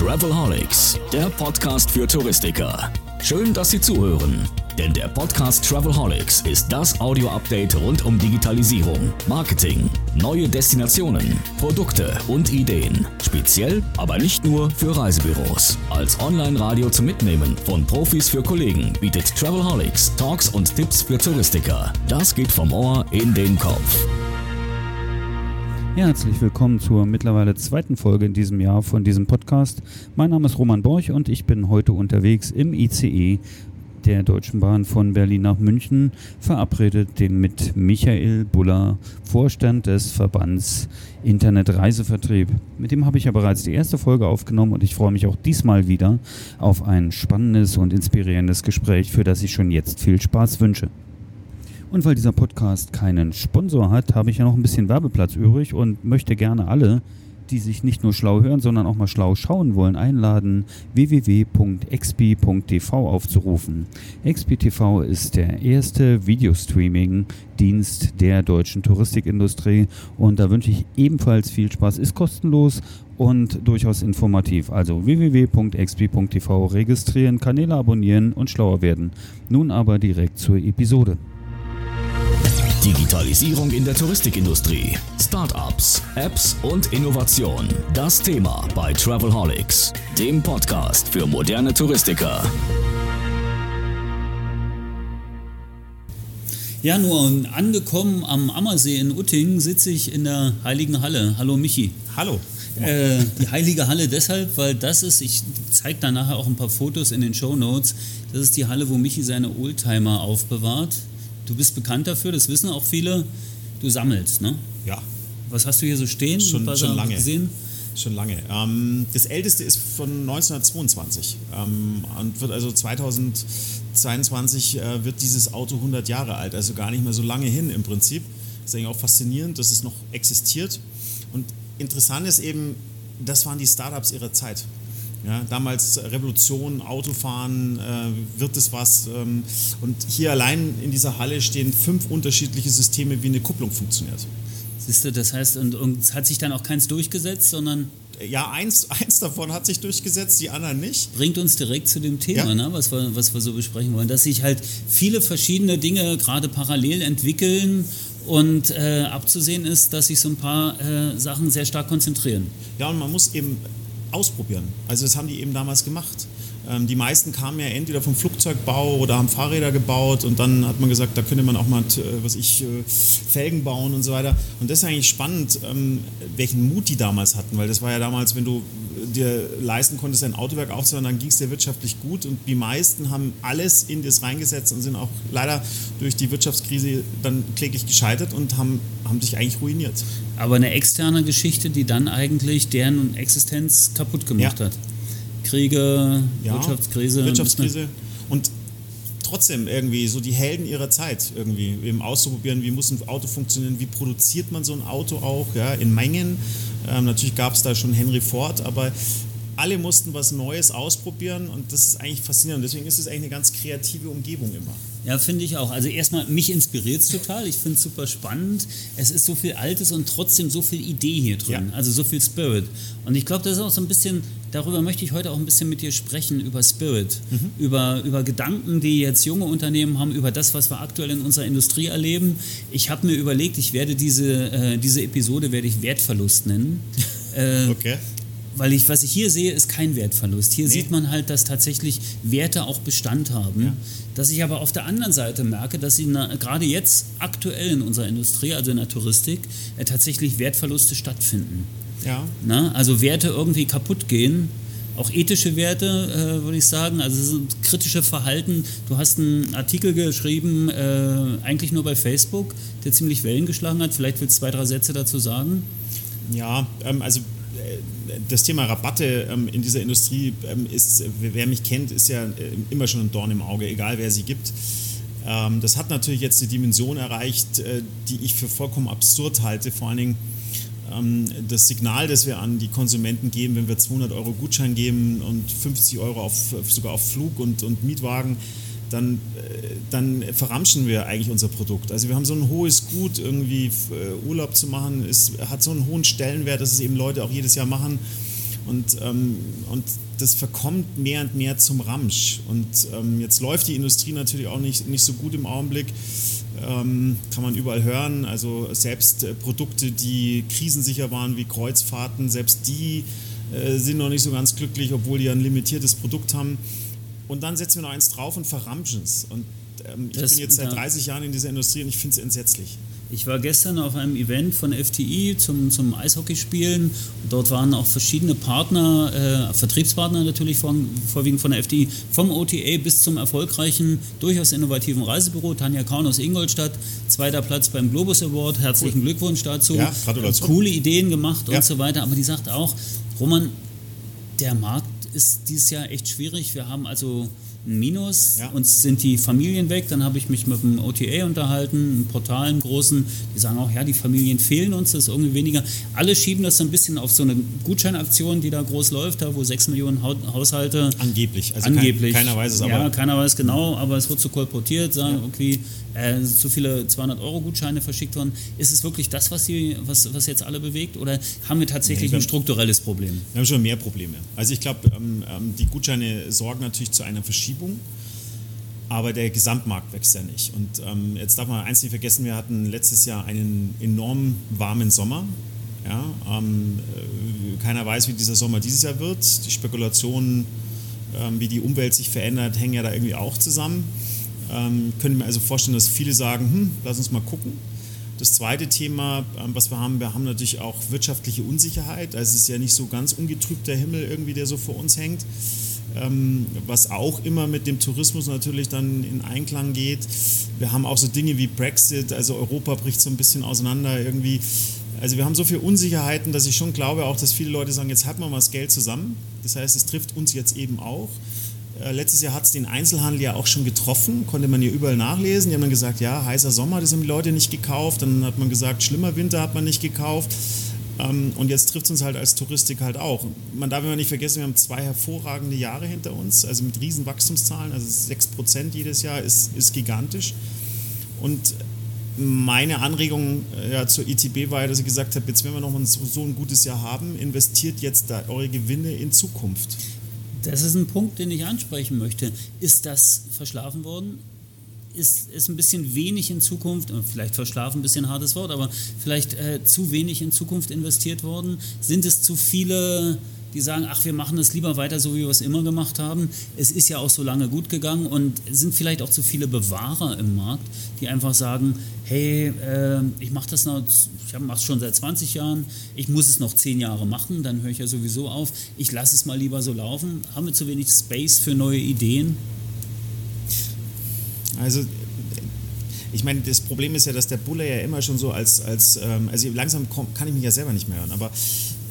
Travelholics, der Podcast für Touristiker. Schön, dass Sie zuhören, denn der Podcast Travelholics ist das Audio-Update rund um Digitalisierung, Marketing, neue Destinationen, Produkte und Ideen. Speziell, aber nicht nur für Reisebüros. Als Online-Radio zum Mitnehmen von Profis für Kollegen bietet Travelholics Talks und Tipps für Touristiker. Das geht vom Ohr in den Kopf. Herzlich willkommen zur mittlerweile zweiten Folge in diesem Jahr von diesem Podcast. Mein Name ist Roman Borch und ich bin heute unterwegs im ICE der Deutschen Bahn von Berlin nach München, verabredet den mit Michael Buller, Vorstand des Verbands Internetreisevertrieb. Mit dem habe ich ja bereits die erste Folge aufgenommen und ich freue mich auch diesmal wieder auf ein spannendes und inspirierendes Gespräch, für das ich schon jetzt viel Spaß wünsche. Und weil dieser Podcast keinen Sponsor hat, habe ich ja noch ein bisschen Werbeplatz übrig und möchte gerne alle, die sich nicht nur schlau hören, sondern auch mal schlau schauen wollen, einladen, www.expi.tv aufzurufen. ExpiTV ist der erste Videostreaming-Dienst der deutschen Touristikindustrie und da wünsche ich ebenfalls viel Spaß. Ist kostenlos und durchaus informativ. Also www.expi.tv registrieren, Kanäle abonnieren und schlauer werden. Nun aber direkt zur Episode. Digitalisierung in der Touristikindustrie, Startups, Apps und Innovation. Das Thema bei Travelholics, dem Podcast für moderne Touristiker. Ja, nur angekommen am Ammersee in Utting sitze ich in der Heiligen Halle. Hallo Michi. Hallo. Äh, die Heilige Halle deshalb, weil das ist, ich zeige da nachher auch ein paar Fotos in den Show Notes, das ist die Halle, wo Michi seine Oldtimer aufbewahrt. Du bist bekannt dafür, das wissen auch viele. Du sammelst, ne? Ja. Was hast du hier so stehen? Schon, Was schon lange. Gesehen? Schon lange. Ähm, das älteste ist von 1922 ähm, und wird also 2022 äh, wird dieses Auto 100 Jahre alt, also gar nicht mehr so lange hin im Prinzip. Das ist eigentlich auch faszinierend, dass es noch existiert. Und interessant ist eben, das waren die Startups ihrer Zeit. Ja, damals Revolution, Autofahren, äh, wird es was. Ähm, und hier allein in dieser Halle stehen fünf unterschiedliche Systeme, wie eine Kupplung funktioniert. Siehst du, das heißt, und, und hat sich dann auch keins durchgesetzt, sondern. Ja, eins, eins davon hat sich durchgesetzt, die anderen nicht. Bringt uns direkt zu dem Thema, Ja. ne, was, wir, was wir so besprechen wollen, dass sich halt viele verschiedene Dinge gerade parallel entwickeln und äh, abzusehen ist, dass sich so ein paar äh, Sachen sehr stark konzentrieren. Ja, und man muss eben ausprobieren. Also das haben die eben damals gemacht. Ähm, die meisten kamen ja entweder vom Flugzeugbau oder haben Fahrräder gebaut und dann hat man gesagt, da könnte man auch mal, äh, was ich, äh, Felgen bauen und so weiter. Und das ist eigentlich spannend, ähm, welchen Mut die damals hatten, weil das war ja damals, wenn du dir leisten konntest, ein Autowerk aufzubauen, dann ging es dir wirtschaftlich gut und die meisten haben alles in das reingesetzt und sind auch leider durch die Wirtschaftskrise dann kläglich gescheitert und haben, haben sich eigentlich ruiniert. Aber eine externe Geschichte, die dann eigentlich deren Existenz kaputt gemacht Ja. hat. Kriege, Ja, Wirtschaftskrise. Wirtschaftskrise. Und trotzdem irgendwie so die Helden ihrer Zeit irgendwie eben auszuprobieren, wie muss ein Auto funktionieren, wie produziert man so ein Auto auch, ja, in Mengen. Ähm, natürlich gab es da schon Henry Ford, aber alle mussten was Neues ausprobieren und das ist eigentlich faszinierend. Deswegen ist es eigentlich eine ganz kreative Umgebung immer. Ja, finde ich auch. Also erstmal, mich inspiriert es total. Ich finde es super spannend. Es ist so viel Altes und trotzdem so viel Idee hier drin. Ja. Also so viel Spirit. Und ich glaube, das ist auch so ein bisschen, darüber möchte ich heute auch ein bisschen mit dir sprechen, über Spirit. Über, über Gedanken, die jetzt junge Unternehmen haben, über das, was wir aktuell in unserer Industrie erleben. Ich habe mir überlegt, ich werde diese, äh, diese Episode werde ich Wertverlust nennen. Äh, Okay. Weil ich, was ich hier sehe, ist kein Wertverlust. Hier Nee. sieht man halt, dass tatsächlich Werte auch Bestand haben. Ja. Dass ich aber auf der anderen Seite merke, dass sie na, gerade jetzt aktuell in unserer Industrie, also in der Touristik, äh, tatsächlich Wertverluste stattfinden. Ja. Na? Also Werte irgendwie kaputt gehen. Auch ethische Werte, äh, würde ich sagen, also so kritische Verhalten. Du hast einen Artikel geschrieben, äh, eigentlich nur bei Facebook, der ziemlich Wellen geschlagen hat. Vielleicht willst du zwei, drei Sätze dazu sagen. Ja, ähm, also das Thema Rabatte ähm, in dieser Industrie ähm, ist, wer mich kennt, ist ja äh, immer schon ein Dorn im Auge, egal wer sie gibt. Ähm, das hat natürlich jetzt eine Dimension erreicht, äh, die ich für vollkommen absurd halte. Vor allen Dingen ähm, das Signal, das wir an die Konsumenten geben, wenn wir 200 Euro Gutschein geben und 50 Euro auf, sogar auf Flug und, und Mietwagen, dann, äh, dann verramschen wir eigentlich unser Produkt. Also wir haben so ein hohes Gut, irgendwie äh, Urlaub zu machen, ist, hat so einen hohen Stellenwert, dass es eben Leute auch jedes Jahr machen. Und, ähm, und das verkommt mehr und mehr zum Ramsch. Und ähm, jetzt läuft die Industrie natürlich auch nicht, nicht so gut im Augenblick. Ähm, kann man überall hören. Also selbst äh, Produkte, die krisensicher waren wie Kreuzfahrten, selbst die äh, sind noch nicht so ganz glücklich, obwohl die ein limitiertes Produkt haben. Und dann setzen wir noch eins drauf und verramschen es. Und ähm, ich das, bin jetzt seit 30 Jahren in dieser Industrie und ich finde es entsetzlich. Ich war gestern auf einem Event von FTI zum, zum Eishockeyspielen. Dort waren auch verschiedene Partner, äh, Vertriebspartner natürlich vor, vorwiegend von der FTI, vom OTA bis zum erfolgreichen, durchaus innovativen Reisebüro. Tanja Kaun aus Ingolstadt, zweiter Platz beim Globus Award. Herzlichen cool. Glückwunsch dazu. Ja, Gratulation. Coole Ideen gemacht ja. und so weiter. Aber die sagt auch, Roman, der Markt ist dieses Jahr echt schwierig. Wir haben also ein Minus. Ja. Uns sind die Familien weg. Dann habe ich mich mit dem OTA unterhalten, einem Portal, einem großen. Die sagen auch, ja, die Familien fehlen uns, das ist irgendwie weniger. Alle schieben das so ein bisschen auf so eine Gutscheinaktion, die da groß läuft, da wo sechs Millionen Haushalte. Angeblich. Also angeblich. Kein, keiner weiß es aber. Ja, keiner weiß genau, aber es wird so kolportiert, sagen, ja. okay, äh, zu viele 200-Euro-Gutscheine verschickt worden. Ist es wirklich das, was, die, was, was jetzt alle bewegt oder haben wir tatsächlich nee, wir ein strukturelles Problem? Wir haben schon mehr Probleme. Also ich glaube, ähm, ähm, die Gutscheine sorgen natürlich zu einer Verschiebung, aber der Gesamtmarkt wächst ja nicht. Und ähm, jetzt darf man eins nicht vergessen, wir hatten letztes Jahr einen enorm warmen Sommer. Ja, ähm, äh, keiner weiß, wie dieser Sommer dieses Jahr wird. Die Spekulationen, ähm, wie die Umwelt sich verändert, hängen ja da irgendwie auch zusammen. Ähm, können mir also vorstellen, dass viele sagen, hm, lass uns mal gucken. Das zweite Thema, ähm, was wir haben, wir haben natürlich auch wirtschaftliche Unsicherheit. Also es ist ja nicht so ganz ungetrübter Himmel irgendwie, der so vor uns hängt. Ähm, was auch immer mit dem Tourismus natürlich dann in Einklang geht. Wir haben auch so Dinge wie Brexit, also Europa bricht so ein bisschen auseinander irgendwie. Also wir haben so viele Unsicherheiten, dass ich schon glaube auch, dass viele Leute sagen, jetzt halten wir mal das Geld zusammen. Das heißt, es trifft uns jetzt eben auch. Äh, letztes Jahr hat es den Einzelhandel ja auch schon getroffen, konnte man hier überall nachlesen. Die haben dann gesagt, ja, heißer Sommer, das haben die Leute nicht gekauft. Dann hat man gesagt, schlimmer Winter hat man nicht gekauft. Ähm, und jetzt trifft es uns halt als Touristik halt auch. Man darf immer nicht vergessen, wir haben zwei hervorragende Jahre hinter uns, also mit riesen Wachstumszahlen, also 6% jedes Jahr ist, ist gigantisch. Und meine Anregung äh, ja, zur ITB war ja, dass ich gesagt habe, jetzt wenn wir noch mal so, so ein gutes Jahr haben, investiert jetzt eure Gewinne in Zukunft. Das ist ein Punkt, den ich ansprechen möchte. Ist das verschlafen worden? Ist, ist ein bisschen wenig in Zukunft, vielleicht verschlafen ein bisschen hartes Wort, aber vielleicht äh, zu wenig in Zukunft investiert worden? Sind es zu viele die sagen, ach, wir machen es lieber weiter so, wie wir es immer gemacht haben. Es ist ja auch so lange gut gegangen und sind vielleicht auch zu viele Bewahrer im Markt, die einfach sagen, hey, äh, ich mache das noch, ich mache es schon seit 20 Jahren, ich muss es noch 10 Jahre machen, dann höre ich ja sowieso auf, ich lasse es mal lieber so laufen. Haben wir zu wenig Space für neue Ideen? Also ich meine, das Problem ist ja, dass der Bulle ja immer schon so als, als ähm, also langsam kann ich mich ja selber nicht mehr hören, aber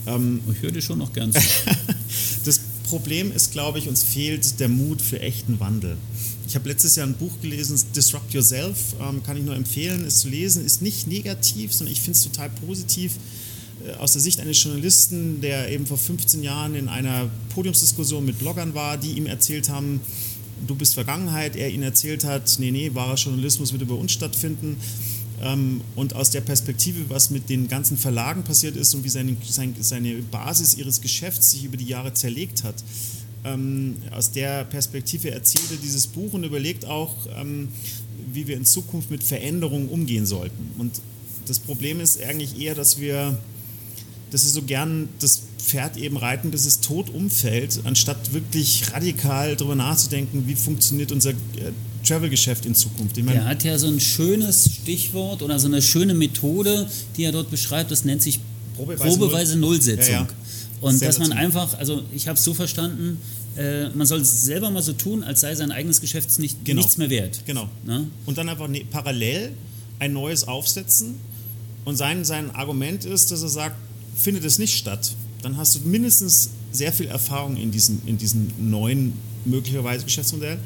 ähm, ich höre dir schon noch gern zu. das Problem ist, glaube ich, uns fehlt der Mut für echten Wandel. Ich habe letztes Jahr ein Buch gelesen, Disrupt Yourself, ähm, kann ich nur empfehlen, es zu lesen. Ist nicht negativ, sondern ich finde es total positiv äh, aus der Sicht eines Journalisten, der eben vor 15 Jahren in einer Podiumsdiskussion mit Bloggern war, die ihm erzählt haben, du bist Vergangenheit, er ihnen erzählt hat, nee, nee, wahrer Journalismus wird über uns stattfinden. Ähm, und aus der Perspektive, was mit den ganzen Verlagen passiert ist und wie seine, seine Basis ihres Geschäfts sich über die Jahre zerlegt hat, ähm, aus der Perspektive erzählt er dieses Buch und überlegt auch, ähm, wie wir in Zukunft mit Veränderungen umgehen sollten. Und das Problem ist eigentlich eher, dass wir, dass wir so gern das Pferd eben reiten, bis es tot umfällt, anstatt wirklich radikal darüber nachzudenken, wie funktioniert unser äh, Travel-Geschäft in Zukunft. Ich er hat ja so ein schönes Stichwort oder so eine schöne Methode, die er dort beschreibt, das nennt sich Probeweise, Probeweise Nullsetzung. Ja, ja. Und Sehr dass man einfach, also ich habe es so verstanden, äh, man soll es selber mal so tun, als sei sein eigenes Geschäft nicht, genau. nichts mehr wert. Genau. Na? Und dann einfach ne, parallel ein neues aufsetzen. Und sein, sein Argument ist, dass er sagt, findet es nicht statt, dann hast du mindestens sehr viel Erfahrung in diesem, in diesem neuen, möglicherweise Geschäftsmodell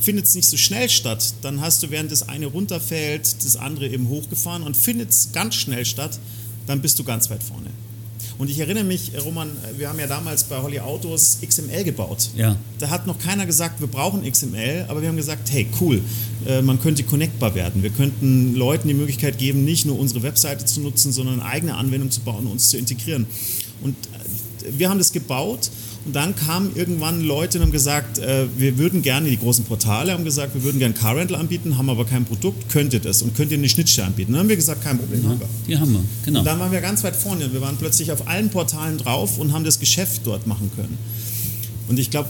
findet es nicht so schnell statt, dann hast du, während das eine runterfällt, das andere eben hochgefahren und findet es ganz schnell statt, dann bist du ganz weit vorne. Und ich erinnere mich, Roman, wir haben ja damals bei Holly Autos XML gebaut. Ja. Da hat noch keiner gesagt, wir brauchen XML, aber wir haben gesagt, hey, cool, äh, man könnte connectbar werden. Wir könnten Leuten die Möglichkeit geben, nicht nur unsere Webseite zu nutzen, sondern eine eigene Anwendung zu bauen und uns zu integrieren. Und wir haben das gebaut und dann kamen irgendwann Leute und haben gesagt, äh, wir würden gerne, die großen Portale haben gesagt, wir würden gerne Car Rental anbieten, haben aber kein Produkt, könnt ihr das und könnt ihr eine Schnittstelle anbieten. Dann haben wir gesagt, kein Problem. Ja, die haben wir, genau. Und dann waren wir ganz weit vorne. Wir waren plötzlich auf allen Portalen drauf und haben das Geschäft dort machen können. Und ich glaube,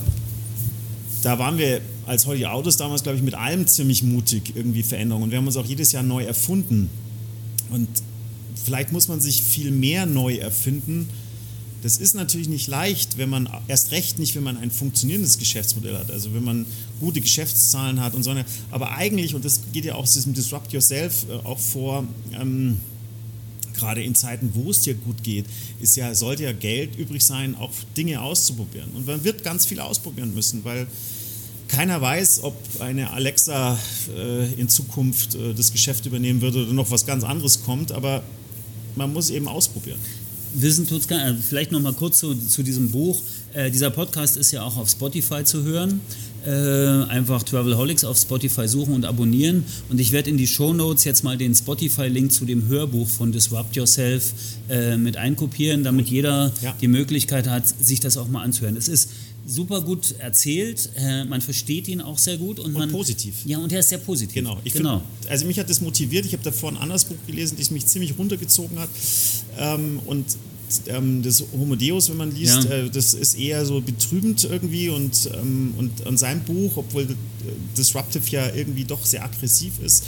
da waren wir als Holly Autos damals, glaube ich, mit allem ziemlich mutig, irgendwie Veränderungen. Und wir haben uns auch jedes Jahr neu erfunden. Und vielleicht muss man sich viel mehr neu erfinden, das ist natürlich nicht leicht, wenn man, erst recht nicht, wenn man ein funktionierendes Geschäftsmodell hat, also wenn man gute Geschäftszahlen hat und so. Aber eigentlich, und das geht ja auch aus diesem Disrupt Yourself äh, auch vor, ähm, gerade in Zeiten, wo es dir gut geht, ist ja, sollte ja Geld übrig sein, auch Dinge auszuprobieren. Und man wird ganz viel ausprobieren müssen, weil keiner weiß, ob eine Alexa äh, in Zukunft äh, das Geschäft übernehmen wird oder noch was ganz anderes kommt, aber man muss eben ausprobieren. Wissen tut's gar nicht. Vielleicht noch mal kurz zu, zu diesem Buch. Äh, dieser Podcast ist ja auch auf Spotify zu hören. Äh, einfach Travelholics auf Spotify suchen und abonnieren. Und ich werde in die Show Notes jetzt mal den Spotify-Link zu dem Hörbuch von Disrupt Yourself äh, mit einkopieren, damit jeder ja. die Möglichkeit hat, sich das auch mal anzuhören. Es ist super gut erzählt, äh, man versteht ihn auch sehr gut und, und man, positiv. Ja, und er ist sehr positiv. Genau. genau. Find, also mich hat das motiviert. Ich habe davor ein anderes Buch gelesen, das mich ziemlich runtergezogen hat ähm, und ähm, das Homo Deus, wenn man liest, ja. äh, das ist eher so betrübend irgendwie und, ähm, und an seinem Buch, obwohl äh, Disruptive ja irgendwie doch sehr aggressiv ist,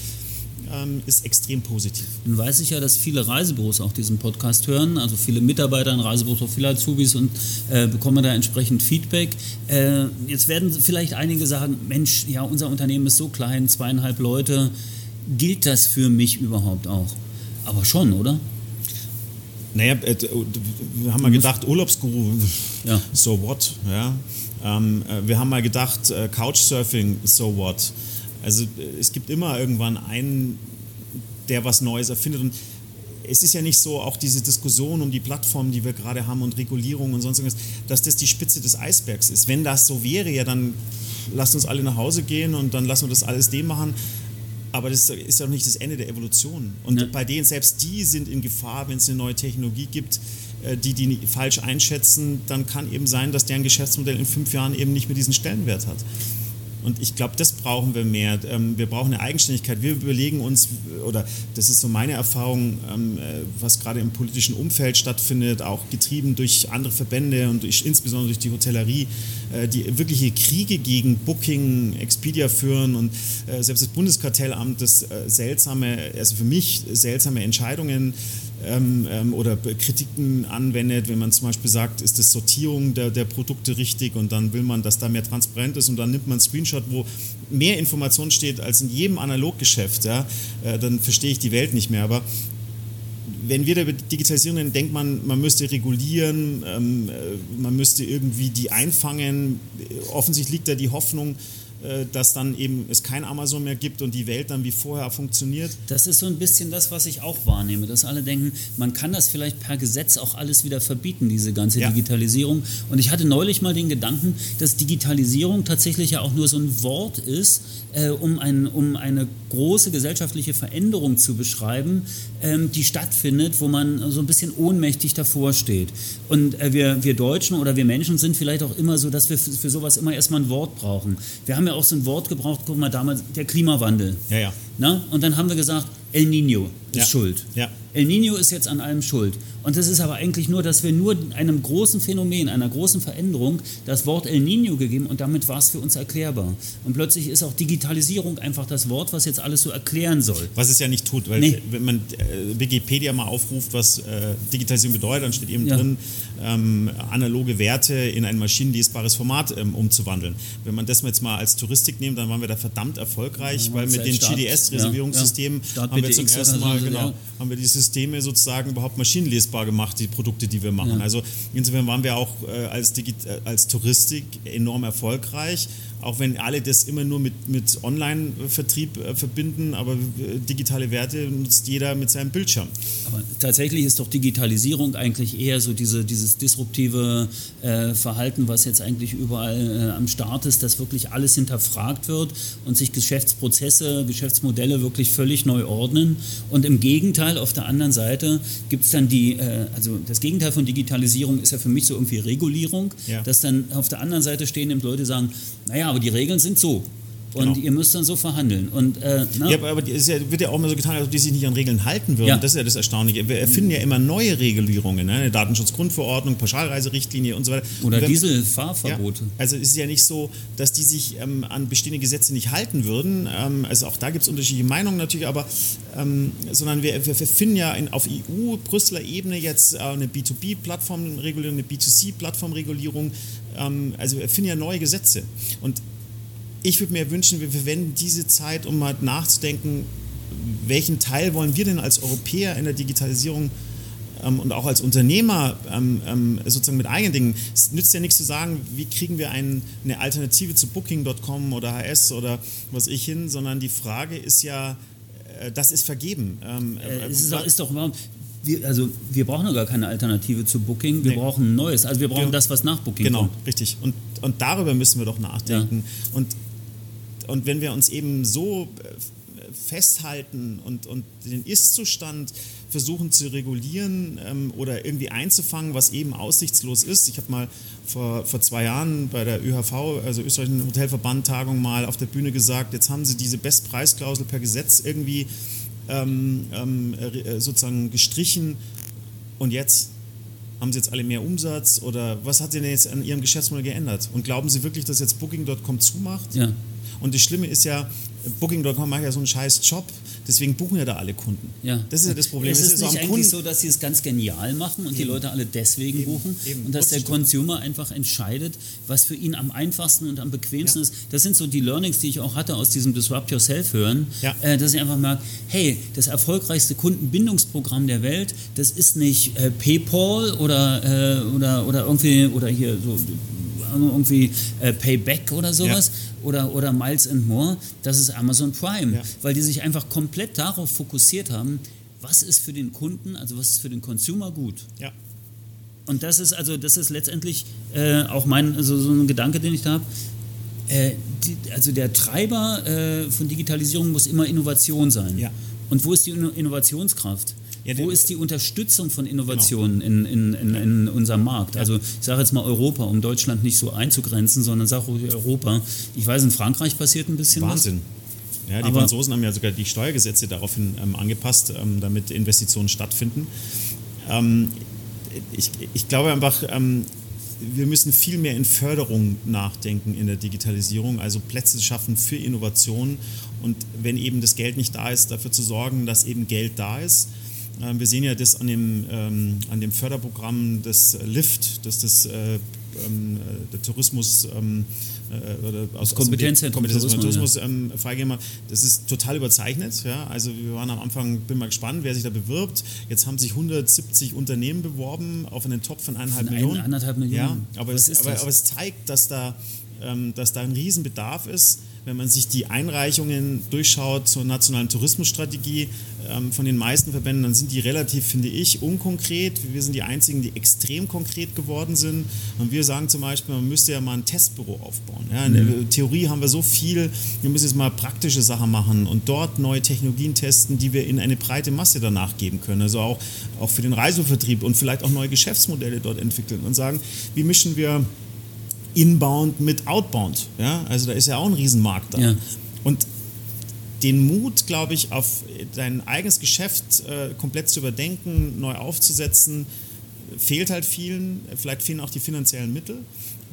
ähm, ist extrem positiv. Nun weiß ich ja, dass viele Reisebüros auch diesen Podcast hören, also viele Mitarbeiter in Reisebüros, auch viele Azubis und äh, bekommen da entsprechend Feedback. Äh, jetzt werden vielleicht einige sagen, Mensch, ja, unser Unternehmen ist so klein, zweieinhalb Leute, gilt das für mich überhaupt auch? Aber schon, oder? Naja, äh, wir haben mal gedacht, Urlaubsguru, ja. so what? Ja? Ähm, äh, wir haben mal gedacht, äh, Couchsurfing, so what? Also es gibt immer irgendwann einen, der was Neues erfindet. Und es ist ja nicht so, auch diese Diskussion um die Plattformen, die wir gerade haben und Regulierung und sonst irgendwas, dass das die Spitze des Eisbergs ist. Wenn das so wäre, ja, dann lasst uns alle nach Hause gehen und dann lassen wir das alles dem machen. Aber das ist ja noch nicht das Ende der Evolution. Und ja. bei denen, selbst die sind in Gefahr, wenn es eine neue Technologie gibt, äh, die die falsch einschätzen, dann kann eben sein, dass deren Geschäftsmodell in fünf Jahren eben nicht mehr diesen Stellenwert hat. Und ich glaube, das brauchen wir mehr. Ähm, wir brauchen eine Eigenständigkeit. Wir überlegen uns, oder das ist so meine Erfahrung, ähm, äh, was gerade im politischen Umfeld stattfindet, auch getrieben durch andere Verbände und durch, insbesondere durch die Hotellerie, äh, die wirkliche Kriege gegen Booking, Expedia führen und äh, selbst das Bundeskartellamt das seltsame, also für mich seltsame Entscheidungen ähm, ähm, oder Kritiken anwendet, wenn man zum Beispiel sagt, ist das Sortierung der, der Produkte richtig und dann will man, dass da mehr transparent ist und dann nimmt man einen Screenshot, wo mehr Information steht als in jedem Analoggeschäft, ja, äh, dann verstehe ich die Welt nicht mehr. Aber wenn wir über Digitalisierung reden, denkt man, man müsste regulieren, ähm, äh, man müsste irgendwie die einfangen. Offensichtlich liegt da die Hoffnung, dass dann eben es kein Amazon mehr gibt und die Welt dann wie vorher funktioniert. Das ist so ein bisschen das, was ich auch wahrnehme, dass alle denken, man kann das vielleicht per Gesetz auch alles wieder verbieten, diese ganze ja. Digitalisierung. Und ich hatte neulich mal den Gedanken, dass Digitalisierung tatsächlich ja auch nur so ein Wort ist, äh, um, ein, um eine große gesellschaftliche Veränderung zu beschreiben, ähm, die stattfindet, wo man so ein bisschen ohnmächtig davor steht. Und äh, wir, wir Deutschen oder wir Menschen sind vielleicht auch immer so, dass wir für, für sowas immer erstmal ein Wort brauchen. Wir haben ja auch so ein Wort gebraucht, guck mal damals, der Klimawandel. Ja, ja. Na? Und dann haben wir gesagt, El Nino ist ja. schuld. Ja. El Nino ist jetzt an allem schuld. Und das ist aber eigentlich nur, dass wir nur einem großen Phänomen, einer großen Veränderung das Wort El Nino gegeben und damit war es für uns erklärbar. Und plötzlich ist auch Digitalisierung einfach das Wort, was jetzt alles so erklären soll. Was es ja nicht tut, weil nee. wenn man äh, Wikipedia mal aufruft, was äh, Digitalisierung bedeutet, dann steht eben ja. drin, ähm, analoge Werte in ein maschinenlesbares Format ähm, umzuwandeln. Wenn man das jetzt mal als Touristik nimmt, dann waren wir da verdammt erfolgreich, ja, weil mit den GDS-Reservierungssystemen ja, haben wir zum ersten Mal, genau, haben wir die Systeme sozusagen überhaupt maschinenlesbar gemacht, die Produkte, die wir machen. Also insofern waren wir auch äh, als, Digi äh, als Touristik enorm erfolgreich auch wenn alle das immer nur mit, mit Online-Vertrieb äh, verbinden, aber äh, digitale Werte nutzt jeder mit seinem Bildschirm. Aber tatsächlich ist doch Digitalisierung eigentlich eher so diese, dieses disruptive äh, Verhalten, was jetzt eigentlich überall äh, am Start ist, dass wirklich alles hinterfragt wird und sich Geschäftsprozesse, Geschäftsmodelle wirklich völlig neu ordnen. Und im Gegenteil, auf der anderen Seite gibt es dann die, äh, also das Gegenteil von Digitalisierung ist ja für mich so irgendwie Regulierung, ja. dass dann auf der anderen Seite stehen eben Leute sagen, naja, aber die Regeln sind so. Und genau. ihr müsst dann so verhandeln. Und, äh, ja, aber es ja, wird ja auch immer so getan, als ob die sich nicht an Regeln halten würden. Ja. Das ist ja das Erstaunliche. Wir erfinden ja immer neue Regulierungen. Ne? Eine Datenschutzgrundverordnung, Pauschalreiserichtlinie und so weiter. Oder Dieselfahrverbote. Ja, also es ist ja nicht so, dass die sich ähm, an bestehende Gesetze nicht halten würden. Ähm, also auch da gibt es unterschiedliche Meinungen natürlich, aber ähm, sondern wir, wir, finden ja in, auf EU-Brüsseler Ebene jetzt äh, eine B2B-Plattformregulierung, eine B2C-Plattformregulierung. Ähm, also wir finden ja neue Gesetze. Und ich würde mir wünschen, wir verwenden diese Zeit, um mal nachzudenken, welchen Teil wollen wir denn als Europäer in der Digitalisierung ähm, und auch als Unternehmer ähm, ähm, sozusagen mit eigenen Dingen. Es nützt ja nichts zu sagen, wie kriegen wir ein, eine Alternative zu Booking.com oder HS oder was ich hin, sondern die Frage ist ja, äh, das ist vergeben. Ähm, äh, es ist, doch, ist doch wir, also wir brauchen ja gar keine Alternative zu Booking, wir nee. brauchen ein neues. Also wir brauchen ja. das, was nach Booking genau, kommt. Genau, richtig. Und, und darüber müssen wir doch nachdenken. Ja. Und und wenn wir uns eben so äh, festhalten und, und den Ist-Zustand versuchen zu regulieren ähm, oder irgendwie einzufangen, was eben aussichtslos ist. Ich habe mal vor, vor zwei Jahren bei der ÖHV, also österreichischen Hotelverband-Tagung, mal auf der Bühne gesagt, jetzt haben sie diese Bestpreisklausel per Gesetz irgendwie ähm, ähm, äh, sozusagen gestrichen und jetzt haben Sie jetzt alle mehr Umsatz oder was hat sich denn jetzt an Ihrem Geschäftsmodell geändert? Und glauben Sie wirklich, dass jetzt Booking.com zumacht? Ja. Und das Schlimme ist ja, Booking.com macht ja so einen scheiß Job, deswegen buchen ja da alle Kunden. Ja. Das ist ja das Problem. Es ist, es ist nicht eigentlich Kunden so, dass sie es ganz genial machen und eben. die Leute alle deswegen eben. buchen eben. und dass der Consumer einfach entscheidet, was für ihn am einfachsten und am bequemsten ja. ist. Das sind so die Learnings, die ich auch hatte aus diesem Disrupt Yourself hören, ja. äh, dass ich einfach merke, hey, das erfolgreichste Kundenbindungsprogramm der Welt, das ist nicht äh, PayPal oder, äh, oder, oder irgendwie oder hier so irgendwie äh, Payback oder sowas ja. oder, oder Miles and More, das ist Amazon Prime, ja. weil die sich einfach komplett darauf fokussiert haben, was ist für den Kunden, also was ist für den Consumer gut. Ja. Und das ist also, das ist letztendlich äh, auch mein, also so ein Gedanke, den ich da habe. Äh, also der Treiber äh, von Digitalisierung muss immer Innovation sein. Ja. Und wo ist die Innovationskraft? Ja, Wo ist die Unterstützung von Innovationen genau. in, in, in, in, unserem Markt? Also ich sage jetzt mal Europa, um Deutschland nicht so einzugrenzen, sondern sage Europa. Ich weiß, in Frankreich passiert ein bisschen Wahnsinn. was. Ja, die Aber Franzosen haben ja sogar die Steuergesetze daraufhin ähm, angepasst, ähm, damit Investitionen stattfinden. Ähm, ich, ich, glaube einfach, ähm, wir müssen viel mehr in Förderung nachdenken in der Digitalisierung, also Plätze schaffen für Innovationen und wenn eben das Geld nicht da ist, dafür zu sorgen, dass eben Geld da ist wir sehen ja das an dem, ähm, an dem Förderprogramm des LIFT, das das äh, ähm, der Tourismus ähm, äh, oder aus, Kompetenzzentrum Tourismus, Tourismus ja. ähm, freigeben. Das ist total überzeichnet. Ja? Also wir waren am Anfang, bin mal gespannt, wer sich da bewirbt. Jetzt haben sich 170 Unternehmen beworben auf einen Top von eineinhalb Millionen. Eineinhalb Millionen. Ja, aber, es, aber, aber es zeigt, dass da, ähm, dass da ein Riesenbedarf ist wenn man sich die Einreichungen durchschaut zur nationalen Tourismusstrategie ähm, von den meisten Verbänden, dann sind die relativ, finde ich, unkonkret. Wir sind die einzigen, die extrem konkret geworden sind. Und wir sagen zum Beispiel, man müsste ja mal ein Testbüro aufbauen. Ja, in der mhm. Theorie haben wir so viel, wir müssen jetzt mal praktische Sachen machen und dort neue Technologien testen, die wir in eine breite Masse danach geben können. Also auch, auch für den Reisevertrieb und vielleicht auch neue Geschäftsmodelle dort entwickeln und sagen, wie mischen wir Inbound mit Outbound. Ja? Also da ist ja auch ein Riesenmarkt da. Ja. Und den Mut, glaube ich, auf dein eigenes Geschäft äh, komplett zu überdenken, neu aufzusetzen, fehlt halt vielen. Vielleicht fehlen auch die finanziellen Mittel.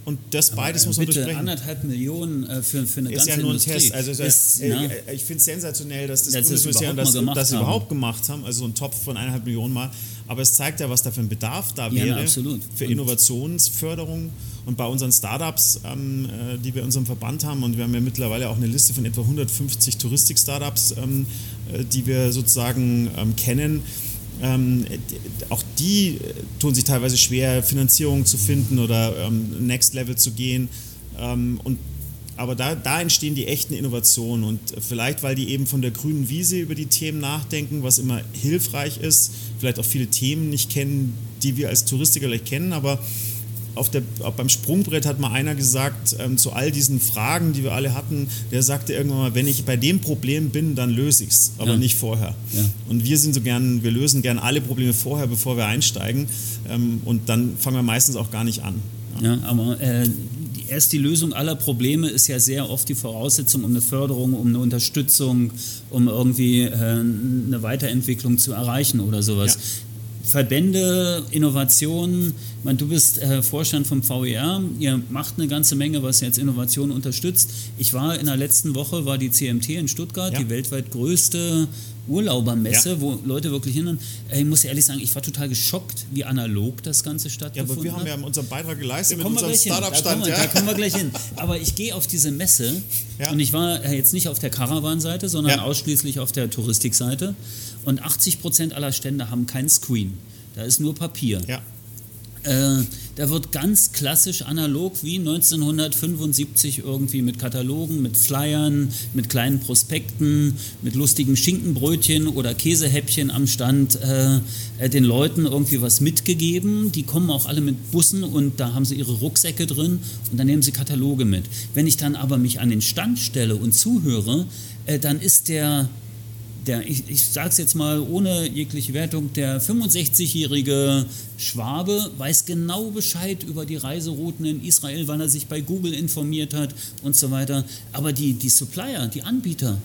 Und das Aber beides muss man bitte durchbrechen. anderthalb Millionen äh, für, für eine ist ganze ja nur ein Test. Also ist, äh, ich finde es sensationell, dass das, das Bundesministerium das, das überhaupt gemacht haben, also so ein Topf von eineinhalb Millionen Mal. Aber es zeigt ja, was da für ein Bedarf da ja, wäre na, für Innovationsförderung. Und bei unseren Startups, ähm, äh, die wir in unserem Verband haben, und wir haben ja mittlerweile auch eine Liste von etwa 150 Touristik-Startups, ähm, äh, die wir sozusagen ähm, kennen, ähm, auch die äh, tun sich teilweise schwer, Finanzierung zu finden oder ähm, Next Level zu gehen. Ähm, und aber da, da entstehen die echten Innovationen und vielleicht, weil die eben von der grünen Wiese über die Themen nachdenken, was immer hilfreich ist, vielleicht auch viele Themen nicht kennen, die wir als Touristiker vielleicht kennen, aber auf der, beim Sprungbrett hat mal einer gesagt, ähm, zu all diesen Fragen, die wir alle hatten, der sagte irgendwann mal, wenn ich bei dem Problem bin, dann löse ich es, aber ja. nicht vorher. Ja. Und wir sind so gern, wir lösen gern alle Probleme vorher, bevor wir einsteigen. Ähm, und dann fangen wir meistens auch gar nicht an. Ja, aber äh, erst die Lösung aller Probleme ist ja sehr oft die Voraussetzung um eine Förderung, um eine Unterstützung, um irgendwie äh, eine Weiterentwicklung zu erreichen oder sowas. Verbände, Innovationen, meine, du bist äh, Vorstand vom VER, ihr macht eine ganze Menge, was jetzt Innovation unterstützt. Ich war in der letzten Woche, war die CMT in Stuttgart, ja. die weltweit größte Urlaubermesse, ja. wo Leute wirklich hin. Ich muss ehrlich sagen, ich war total geschockt, wie analog das Ganze stattgefunden hat. Ja, aber wir haben ja unseren Beitrag geleistet mit unserem Startup-Stand. Da, ja. da, kommen wir gleich hin. Aber ich gehe auf diese Messe ja. und ich war äh, jetzt nicht auf der Caravan-Seite, sondern ausschließlich auf der Touristikseite. Und 80 Prozent aller Stände haben keinen Screen. Da ist nur Papier. Ja. Äh, da wird ganz klassisch analog wie 1975 irgendwie mit Katalogen, mit Flyern, mit kleinen Prospekten, mit lustigen Schinkenbrötchen oder Käsehäppchen am Stand äh, äh, den Leuten irgendwie was mitgegeben. Die kommen auch alle mit Bussen und da haben sie ihre Rucksäcke drin und dann nehmen sie Kataloge mit. Wenn ich dann aber mich an den Stand stelle und zuhöre, äh, dann ist der der, ich, ich sage es jetzt mal ohne jegliche Wertung, der 65-jährige Schwabe weiß genau Bescheid über die Reiserouten in Israel, weil er sich bei Google informiert hat und so weiter. Aber die, die Supplier, die Anbieter,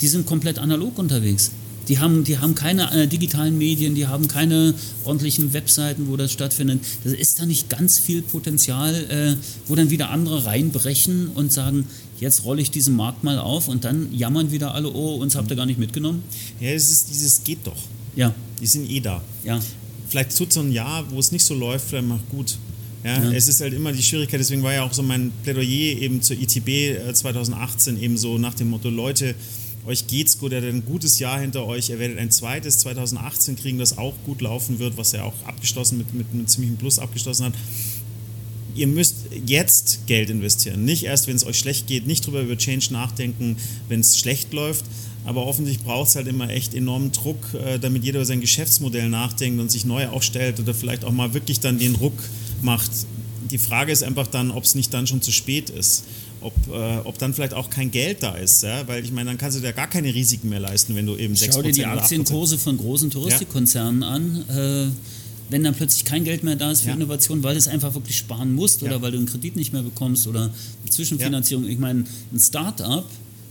die sind komplett analog unterwegs. Die haben, die haben keine äh, digitalen Medien, die haben keine ordentlichen Webseiten, wo das stattfindet. Da ist da nicht ganz viel Potenzial, äh, wo dann wieder andere reinbrechen und sagen, jetzt rolle ich diesen Markt mal auf und dann jammern wieder alle, oh, uns habt ihr gar nicht mitgenommen. Ja, es ist dieses geht doch. Ja. Die sind eh da. Ja. Vielleicht tut so ein Jahr, wo es nicht so läuft, vielleicht macht gut. Ja, ja, Es ist halt immer die Schwierigkeit, deswegen war ja auch so mein Plädoyer eben zur ITB 2018 äh, eben so nach dem Motto, Leute, euch geht's gut, ihr habt ein gutes Jahr hinter euch, ihr werdet ein zweites 2018 kriegen, das auch gut laufen wird, was ja auch abgeschlossen mit, mit einem ziemlichen Plus abgeschlossen hat ihr müsst jetzt Geld investieren. Nicht erst, wenn es euch schlecht geht, nicht drüber über Change nachdenken, wenn es schlecht läuft. Aber offensichtlich braucht es halt immer echt enormen Druck, äh, damit jeder über sein Geschäftsmodell nachdenkt und sich neu aufstellt oder vielleicht auch mal wirklich dann den Ruck macht. Die Frage ist einfach dann, ob es nicht dann schon zu spät ist. Ob, äh, ob dann vielleicht auch kein Geld da ist, ja? weil ich meine, dann kannst du dir gar keine Risiken mehr leisten, wenn du eben 6% Schau dir die Aktienkurse von großen Touristikkonzernen ja. an. Äh wenn dann plötzlich kein Geld mehr da ist für ja. Innovation, weil du es einfach wirklich sparen musst oder weil du einen Kredit nicht mehr bekommst oder eine Zwischenfinanzierung. Ich meine, ein Startup,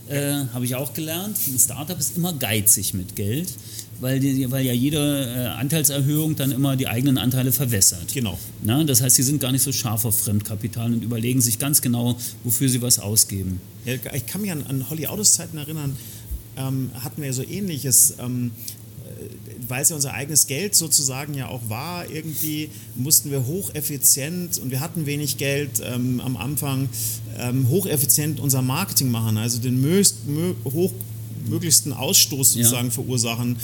äh, habe ich auch gelernt, ein Startup ist immer geizig mit Geld, weil, die, weil ja jede äh, Anteilserhöhung dann immer die eigenen Anteile verwässert. Genau. Na, das heißt, sie sind gar nicht so scharf auf Fremdkapital und überlegen sich ganz genau, wofür sie was ausgeben. Ja, ich kann mich an, an Holly Autos Zeiten erinnern, ähm, hatten wir so ähnliches. Ähm, weil es ja unser eigenes Geld sozusagen ja auch war, irgendwie mussten wir hocheffizient und wir hatten wenig Geld ähm, am Anfang, ähm, hocheffizient unser Marketing machen, also den möglichst, hochmöglichsten Ausstoß sozusagen ja. verursachen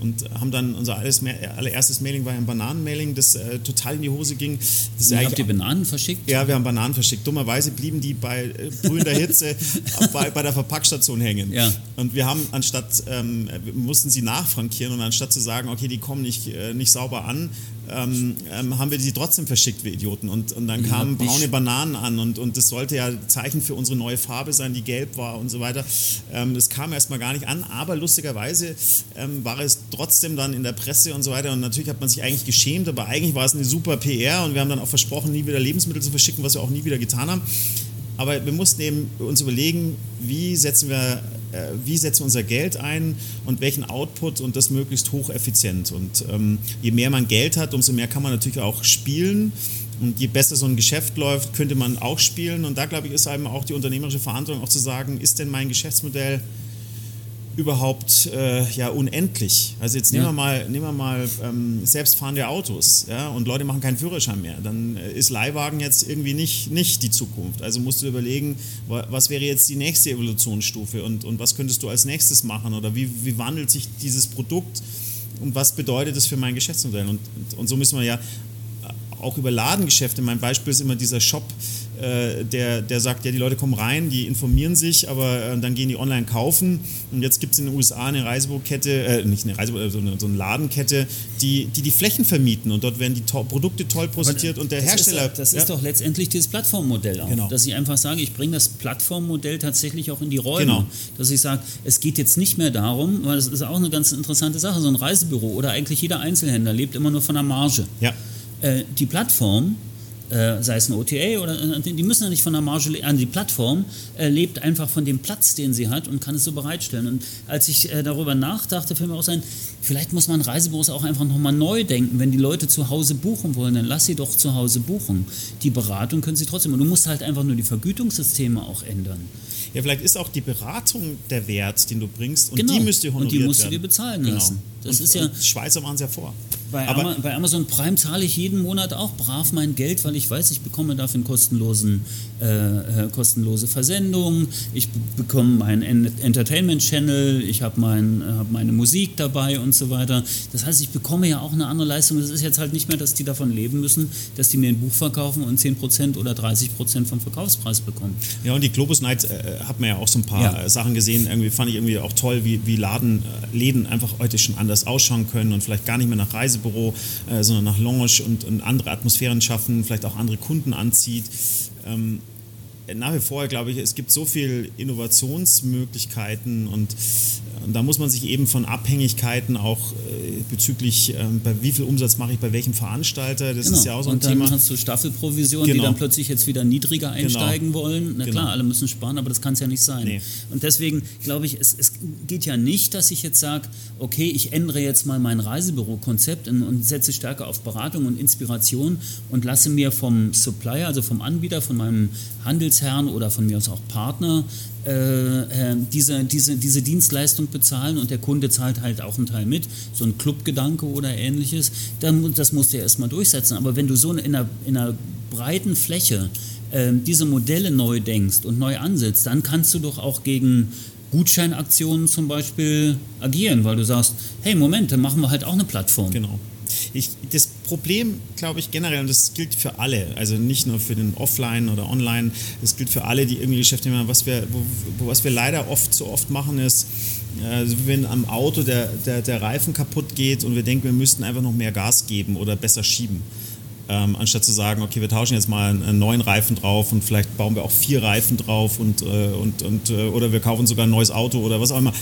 und haben dann unser allererstes Mailing war ja ein Bananenmailing, das äh, total in die Hose ging. Das habt ihr Bananen verschickt? Ja, wir haben Bananen verschickt. Dummerweise blieben die bei äh, brühender Hitze bei, bei, der Verpackstation hängen. Ja. Und wir haben anstatt, ähm, wir mussten sie nachfrankieren und anstatt zu sagen, okay, die kommen nicht, äh, nicht sauber an, ähm, ähm, haben wir die trotzdem verschickt, wir Idioten. Und, und dann kamen braune Bananen an und, und das sollte ja Zeichen für unsere neue Farbe sein, die gelb war und so weiter. Ähm, das kam erstmal gar nicht an, aber lustigerweise ähm, war es trotzdem dann in der Presse und so weiter und natürlich hat man sich eigentlich geschämt, aber eigentlich war es eine super PR und wir haben dann auch versprochen, nie wieder Lebensmittel zu verschicken, was wir auch nie wieder getan haben. Aber wir mussten eben uns überlegen, wie setzen wir wie setzen wir unser Geld ein und welchen Output und das möglichst hocheffizient. Und ähm, je mehr man Geld hat, umso mehr kann man natürlich auch spielen. Und je besser so ein Geschäft läuft, könnte man auch spielen. Und da, glaube ich, ist einem auch die unternehmerische Verantwortung, auch zu sagen, ist denn mein Geschäftsmodell überhaupt äh, ja unendlich. Also jetzt nehmen ja. wir mal, nehmen wir mal ähm, selbstfahrende Autos ja, und Leute machen keinen Führerschein mehr. Dann äh, ist Leihwagen jetzt irgendwie nicht, nicht die Zukunft. Also musst du überlegen, was wäre jetzt die nächste Evolutionsstufe und, und was könntest du als nächstes machen oder wie, wie wandelt sich dieses Produkt und was bedeutet das für mein Geschäftsmodell? Und, und, und so müssen wir ja auch über Ladengeschäfte. Mein Beispiel ist immer dieser Shop, äh, der, der sagt, ja, die Leute kommen rein, die informieren sich, aber äh, dann gehen die online kaufen. Und jetzt gibt es in den USA eine Reisebürokette, äh, nicht eine Reisebüro, sondern so eine Ladenkette, die, die die Flächen vermieten und dort werden die to Produkte toll präsentiert und der das Hersteller. Ist, das ja. ist doch letztendlich dieses Plattformmodell auch. Genau. Dass ich einfach sage, ich bringe das Plattformmodell tatsächlich auch in die Räume. Genau. Dass ich sage, es geht jetzt nicht mehr darum, weil das ist auch eine ganz interessante Sache, so ein Reisebüro oder eigentlich jeder Einzelhändler lebt immer nur von der Marge. Ja. Äh, die Plattform äh, sei es ein OTA oder äh, die müssen ja nicht von der Marge an die Plattform, äh, lebt einfach von dem Platz, den sie hat und kann es so bereitstellen. Und als ich äh, darüber nachdachte, fiel mir auch sein, vielleicht muss man Reisebüros auch einfach nochmal neu denken. Wenn die Leute zu Hause buchen wollen, dann lass sie doch zu Hause buchen. Die Beratung können sie trotzdem. Und du musst halt einfach nur die Vergütungssysteme auch ändern. Ja, vielleicht ist auch die Beratung der Wert, den du bringst und genau. die müsst ihr honoriert Und die musst werden. du dir bezahlen genau. lassen. Das und, ist ja, Schweizer machen es ja vor. Bei, Aber- Ama bei Amazon Prime zahle ich jeden Monat auch brav mein Geld, weil ich weiß, ich bekomme dafür einen kostenlosen, äh, äh, kostenlose Versendung, ich be- bekomme meinen En Entertainment-Channel, ich habe mein, äh, hab meine Musik dabei und so weiter. Das heißt, ich bekomme ja auch eine andere Leistung. Das ist jetzt halt nicht mehr, dass die davon leben müssen, dass die mir ein Buch verkaufen und 10% oder 30% vom Verkaufspreis bekommen. Ja, und die Globus Night äh, hat man ja auch so ein paar Ja. äh, Sachen gesehen. Irgendwie fand ich irgendwie auch toll, wie, wie Laden, äh, Läden einfach heute schon anders ausschauen können und vielleicht gar nicht mehr nach Reisebüro, äh, sondern nach Lounge und, und andere Atmosphären schaffen, vielleicht auch andere Kunden anzieht. Ähm, nach wie vor glaube ich, es gibt so viele Innovationsmöglichkeiten und, und da muss man sich eben von Abhängigkeiten auch äh, bezüglich, ähm, bei wie viel Umsatz mache ich bei welchem Veranstalter, das ist ja auch so ein Genau. und dann Thema. hast du Staffelprovisionen, die Genau. dann plötzlich jetzt wieder niedriger einsteigen wollen. Na Genau. klar, alle müssen sparen, aber das kann es ja nicht sein. Nee. Und deswegen glaube ich, es, es geht ja nicht, dass ich jetzt sage, okay, ich ändere jetzt mal mein Reisebüro-Konzept und, und setze stärker auf Beratung und Inspiration und lasse mir vom Supplier, also vom Anbieter, von meinem Handelsherrn oder von mir aus auch Partner, äh, äh, diese, diese, diese Dienstleistung bezahlen und der Kunde zahlt halt auch einen Teil mit, so ein Clubgedanke oder ähnliches, dann, das musst du ja erstmal durchsetzen. Aber wenn du so in einer, in einer breiten Fläche ähm, diese Modelle neu denkst und neu ansetzt, dann kannst du doch auch gegen Gutscheinaktionen zum Beispiel agieren, weil du sagst, hey Moment, dann machen wir halt auch eine Plattform. Genau. Ich, das Problem, glaube ich, generell, und das gilt für alle, also nicht nur für den Offline oder Online, das gilt für alle, die irgendwie Geschäfte machen, was wir, wo, was wir leider oft so oft machen, ist, also wenn am Auto der, der, der Reifen kaputt geht und wir denken, wir müssten einfach noch mehr Gas geben oder besser schieben. Ähm, anstatt zu sagen, okay, wir tauschen jetzt mal einen, einen neuen Reifen drauf und vielleicht bauen wir auch vier Reifen drauf und, äh, und, und äh, oder wir kaufen sogar ein neues Auto oder was auch immer.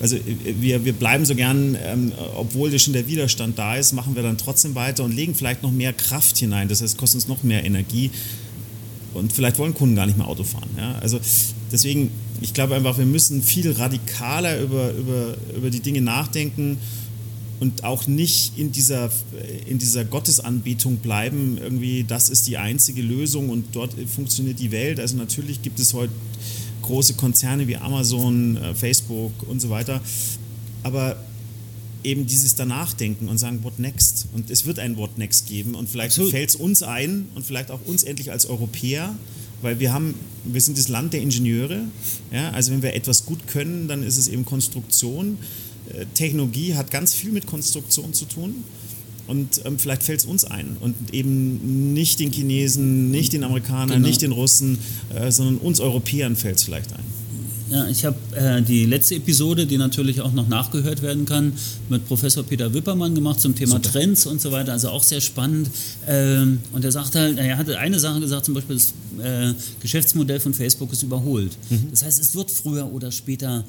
Also äh, wir, wir bleiben so gern, ähm, obwohl schon der Widerstand da ist, machen wir dann trotzdem weiter und legen vielleicht noch mehr Kraft hinein. Das heißt, kostet uns noch mehr Energie und vielleicht wollen Kunden gar nicht mehr Auto fahren. Ja? Also deswegen, ich glaube einfach, wir müssen viel radikaler über, über, über die Dinge nachdenken und auch nicht in dieser, in dieser Gottesanbetung bleiben, irgendwie, das ist die einzige Lösung und dort funktioniert die Welt. Also natürlich gibt es heute große Konzerne wie Amazon, äh, Facebook und so weiter, aber eben dieses Danachdenken und sagen, what next? Und es wird ein What next geben und vielleicht fällt es uns ein und vielleicht auch uns endlich als Europäer, weil wir haben, wir sind das Land der Ingenieure. Ja? Also wenn wir etwas gut können, dann ist es eben Konstruktion. Äh, Technologie hat ganz viel mit Konstruktion zu tun. Und ähm, vielleicht fällt es uns ein und eben nicht den Chinesen, nicht den Amerikanern, Genau. nicht den Russen, äh, sondern uns Europäern fällt es vielleicht ein. Ja, ich habe äh, die letzte Episode, die natürlich auch noch nachgehört werden kann, mit Professor Peter Wippermann gemacht zum Thema Super. Trends und so weiter, also auch sehr spannend. Ähm, und er sagt halt, er hatte eine Sache gesagt, zum Beispiel das äh, Geschäftsmodell von Facebook ist überholt. Das heißt, es wird früher oder später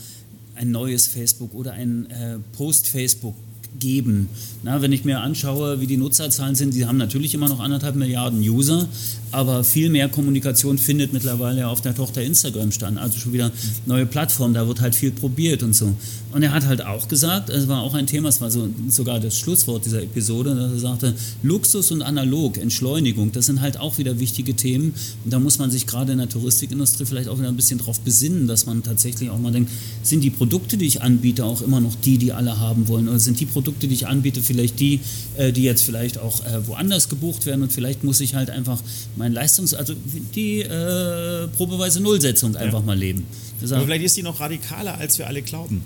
ein neues Facebook oder ein äh, Post-Facebook geben. Na, wenn ich mir anschaue, wie die Nutzerzahlen sind, die haben natürlich immer noch anderthalb Milliarden User, aber viel mehr Kommunikation findet mittlerweile auf der Tochter Instagram statt. Also schon wieder neue Plattform, da wird halt viel probiert und so. Und er hat halt auch gesagt, es war auch ein Thema, es war so sogar das Schlusswort dieser Episode, dass er sagte, Luxus und analog, Entschleunigung, das sind halt auch wieder wichtige Themen. Und da muss man sich gerade in der Touristikindustrie vielleicht auch wieder ein bisschen drauf besinnen, dass man tatsächlich auch mal denkt, sind die Produkte, die ich anbiete, auch immer noch die, die alle haben wollen? Oder sind die Produkte, die ich anbiete, vielleicht die, äh, die jetzt vielleicht auch äh, woanders gebucht werden und vielleicht muss ich halt einfach mein Leistungs-, also die äh, probeweise Nullsetzung einfach mal leben. Aber vielleicht ist die noch radikaler, als wir alle glauben.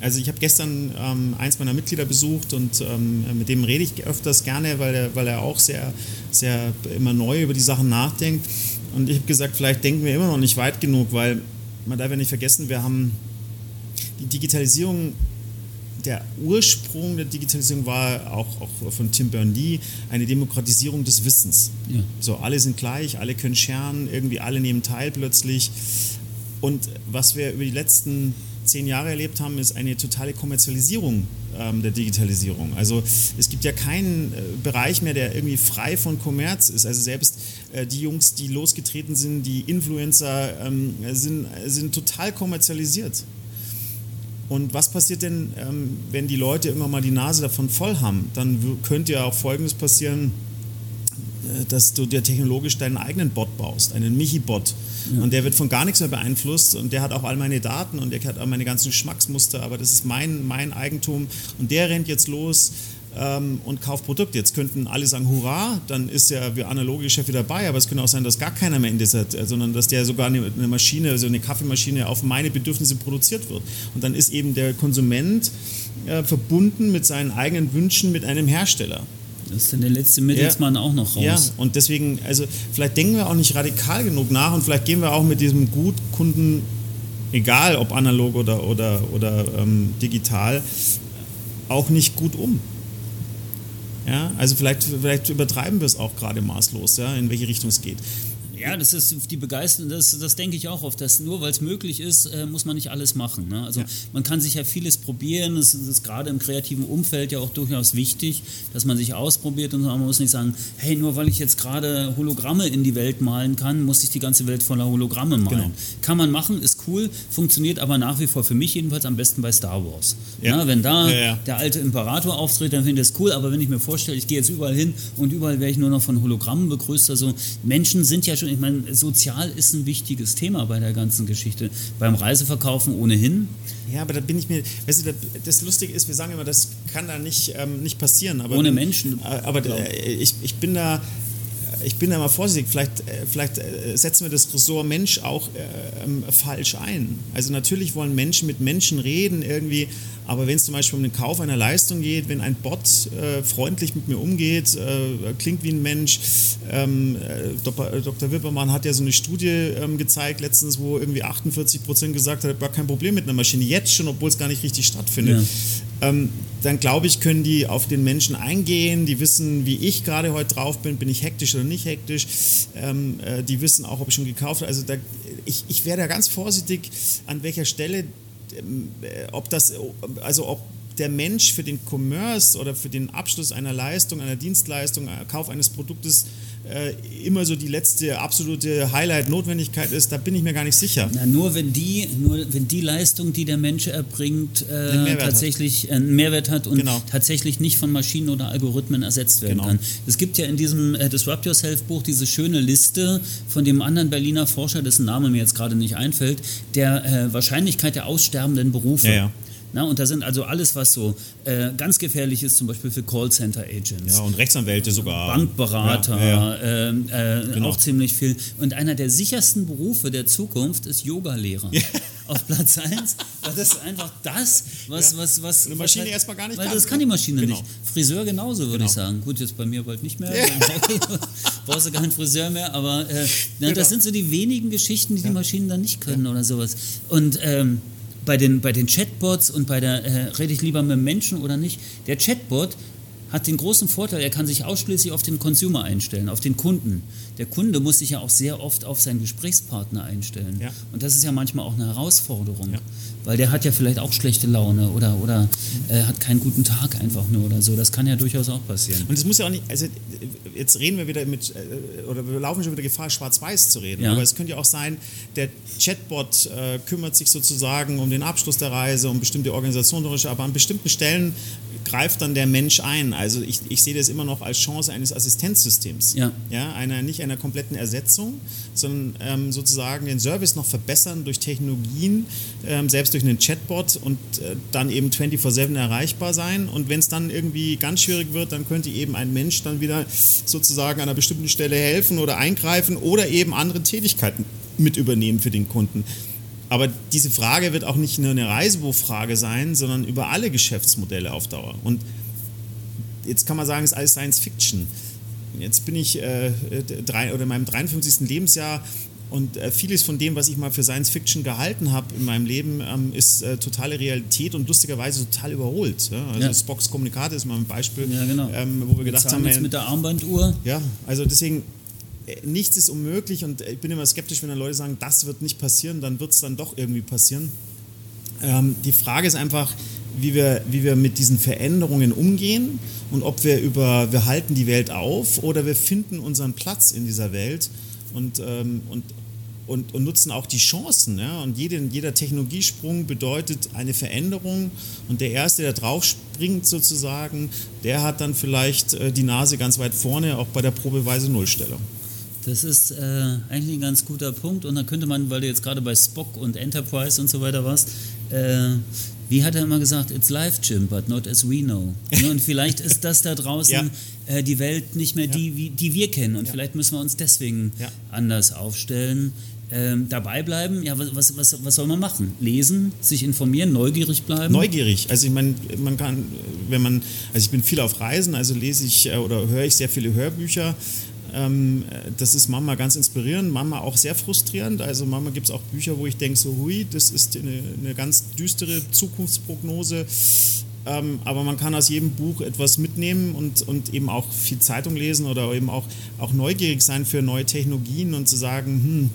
Also ich habe gestern ähm, eins meiner Mitglieder besucht und ähm, mit dem rede ich öfters gerne, weil er, weil er auch sehr, sehr immer neu über die Sachen nachdenkt. Und ich habe gesagt, vielleicht denken wir immer noch nicht weit genug, weil man darf ja nicht vergessen, wir haben die Digitalisierung der Ursprung der Digitalisierung war auch, auch von Tim Berners-Lee eine Demokratisierung des Wissens. Ja. So, alle sind gleich, alle können scheren, irgendwie alle nehmen teil plötzlich. Und was wir über die letzten zehn Jahre erlebt haben, ist eine totale Kommerzialisierung ähm, der Digitalisierung. Also es gibt ja keinen äh, Bereich mehr, der irgendwie frei von Kommerz ist. Also selbst äh, die Jungs, die losgetreten sind, die Influencer, ähm, sind, sind total kommerzialisiert. Und was passiert denn, ähm, wenn die Leute irgendwann mal die Nase davon voll haben? Dann könnte ja auch Folgendes passieren, äh, dass du dir technologisch deinen eigenen Bot baust, einen Michi-Bot. Ja. Und der wird von gar nichts mehr beeinflusst und der hat auch all meine Daten und der hat auch meine ganzen Geschmacksmuster, aber das ist mein, mein Eigentum und der rennt jetzt los ähm, und kauft Produkte. Jetzt könnten alle sagen, hurra, dann ist ja wie analoge Chef wieder dabei, aber es könnte auch sein, dass gar keiner mehr in dieser, sondern dass der sogar eine, eine Maschine, also eine Kaffeemaschine auf meine Bedürfnisse produziert wird. Und dann ist eben der Konsument äh, verbunden mit seinen eigenen Wünschen mit einem Hersteller. Das ist dann der letzte Mittelsmann ja. auch noch raus. Ja, und deswegen, also vielleicht denken wir auch nicht radikal genug nach und vielleicht gehen wir auch mit diesem Gutkunden, egal ob analog oder, oder, oder ähm, digital, auch nicht gut um. Ja, also vielleicht, vielleicht übertreiben wir es auch gerade maßlos, ja, in welche Richtung es geht. Ja, das ist die Begeisterung, das, das denke ich auch oft, dass nur weil es möglich ist, äh, muss man nicht alles machen. Ne? Also ja. man kann sich ja vieles probieren, das ist gerade im kreativen Umfeld ja auch durchaus wichtig, dass man sich ausprobiert und man muss nicht sagen, hey, nur weil ich jetzt gerade Hologramme in die Welt malen kann, muss ich die ganze Welt voller Hologramme malen. Genau. Kann man machen, ist cool, funktioniert aber nach wie vor für mich jedenfalls am besten bei Star Wars. Ja. Ja, wenn da der alte Imperator auftritt, dann finde ich das cool, aber wenn ich mir vorstelle, ich gehe jetzt überall hin und überall werde ich nur noch von Hologrammen begrüßt, also Menschen sind ja schon ich meine, sozial ist ein wichtiges Thema bei der ganzen Geschichte. Beim Reiseverkaufen ohnehin. Ja, aber da bin ich mir, weißt du, das Lustige ist, wir sagen immer, das kann da nicht, ähm, nicht passieren. Aber Ohne Menschen. Äh, aber äh, ich, ich bin da ich bin da mal vorsichtig, vielleicht, äh, vielleicht äh, setzen wir das Ressort Mensch auch äh, ähm, falsch ein. Also natürlich wollen Menschen mit Menschen reden irgendwie, aber wenn es zum Beispiel um den Kauf einer Leistung geht, wenn ein Bot äh, freundlich mit mir umgeht, äh, klingt wie ein Mensch. Ähm, äh, Dr. Wippermann hat ja so eine Studie ähm, gezeigt letztens, wo irgendwie 48 Prozent gesagt hat, war kein Problem mit einer Maschine, jetzt schon, obwohl es gar nicht richtig stattfindet. Ja ähm, dann glaube ich, können die auf den Menschen eingehen, die wissen, wie ich gerade heute drauf bin, bin ich hektisch oder nicht hektisch, ähm, äh, die wissen auch, ob ich schon gekauft habe. Also da, ich, ich wäre da ganz vorsichtig, an welcher Stelle, ähm, äh, ob das, also ob der Mensch für den Commerce oder für den Abschluss einer Leistung, einer Dienstleistung, äh, Kauf eines Produktes äh, immer so die letzte absolute Highlight-Notwendigkeit ist, da bin ich mir gar nicht sicher. Na, nur wenn die, nur wenn die Leistung, die der Mensch erbringt, äh, tatsächlich hat. einen Mehrwert hat und genau. tatsächlich nicht von Maschinen oder Algorithmen ersetzt werden genau. kann. Es gibt ja in diesem äh, Disrupt Yourself Buch diese schöne Liste von dem anderen Berliner Forscher, dessen Name mir jetzt gerade nicht einfällt, der äh, Wahrscheinlichkeit der aussterbenden Berufe. Ja, ja. Na, und da sind also alles, was so äh, ganz gefährlich ist, zum Beispiel für Callcenter-Agents. Ja, und Rechtsanwälte sogar. Bankberater, ja, ja. Äh, äh, genau. auch ziemlich viel. Und einer der sichersten Berufe der Zukunft ist Yogalehrer. Auf Platz 1, weil das ist einfach das, was. was, was Eine Maschine halt, erstmal gar nicht Weil kann. das kann die Maschine genau. nicht. Friseur genauso, würde genau. ich sagen. Gut, jetzt bei mir bald nicht mehr. Brauchst du keinen Friseur mehr, aber äh, genau. das sind so die wenigen Geschichten, die die Maschinen dann nicht können oder sowas. Und. Ähm, bei den, bei den Chatbots und bei der, äh, rede ich lieber mit Menschen oder nicht, der Chatbot hat den großen Vorteil, er kann sich ausschließlich auf den Consumer einstellen, auf den Kunden. Der Kunde muss sich ja auch sehr oft auf seinen Gesprächspartner einstellen. Ja. Und das ist ja manchmal auch eine Herausforderung, ja. Weil der hat ja vielleicht auch schlechte Laune oder, oder äh, hat keinen guten Tag einfach nur oder so. Das kann ja durchaus auch passieren. Und es muss ja auch nicht, also jetzt reden wir wieder mit, äh, oder wir laufen schon wieder Gefahr, schwarz-weiß zu reden. Ja. Aber es könnte ja auch sein, der Chatbot äh, kümmert sich sozusagen um den Abschluss der Reise, um bestimmte Organisationen, aber an bestimmten Stellen greift dann der Mensch ein. Also ich, ich sehe das immer noch als Chance eines Assistenzsystems. Ja. Ja, einer, nicht einer kompletten Ersetzung, sondern ähm, sozusagen den Service noch verbessern durch Technologien, ähm, selbst durch einen Chatbot und äh, dann eben 24-7 erreichbar sein. Und wenn es dann irgendwie ganz schwierig wird, dann könnte eben ein Mensch dann wieder sozusagen an einer bestimmten Stelle helfen oder eingreifen oder eben andere Tätigkeiten mit übernehmen für den Kunden. Aber diese Frage wird auch nicht nur eine Reisebuchfrage sein, sondern über alle Geschäftsmodelle auf Dauer. Und jetzt kann man sagen, es ist alles Science Fiction. Jetzt bin ich äh, drei, oder in meinem 53. Lebensjahr und äh, vieles von dem, was ich mal für Science Fiction gehalten habe in meinem Leben, ähm, ist äh, totale Realität und lustigerweise total überholt. Ja? Also ja. Spocks Kommunikate ist mal ein Beispiel, ja, genau. ähm, wo wir gedacht haben, jetzt mit der Armbanduhr. Ja, also deswegen äh, nichts ist unmöglich und ich bin immer skeptisch, wenn dann Leute sagen, das wird nicht passieren, dann wird es dann doch irgendwie passieren. Ähm, die Frage ist einfach, wie wir, wie wir mit diesen Veränderungen umgehen und ob wir über, wir halten die Welt auf oder wir finden unseren Platz in dieser Welt und, ähm, und, und, und, nutzen auch die Chancen. Ja? Und jede, jeder Technologiesprung bedeutet eine Veränderung und der Erste, der drauf springt sozusagen, der hat dann vielleicht äh, die Nase ganz weit vorne, auch bei der probeweise Nullstellung. Das ist äh, eigentlich ein ganz guter Punkt und dann könnte man, weil du jetzt gerade bei Spock und Enterprise und so weiter warst, äh, wie hat er immer gesagt, it's life, Jim, but not as we know. Und vielleicht ist das da draußen ja. äh, die Welt nicht mehr die, wie, die wir kennen und ja. vielleicht müssen wir uns deswegen ja. anders aufstellen. Ähm, dabei bleiben, ja, was, was, was soll man machen? Lesen, sich informieren, neugierig bleiben? Neugierig. Also ich meine, man kann, wenn man, also ich bin viel auf Reisen, also lese ich äh, oder höre ich sehr viele Hörbücher. Ähm, das ist Mama ganz inspirierend, Mama auch sehr frustrierend. Also Mama gibt es auch Bücher, wo ich denke, so hui, das ist eine, eine ganz düstere Zukunftsprognose. Ähm, aber man kann aus jedem Buch etwas mitnehmen und, und eben auch viel Zeitung lesen oder eben auch, auch neugierig sein für neue Technologien und zu sagen, hm,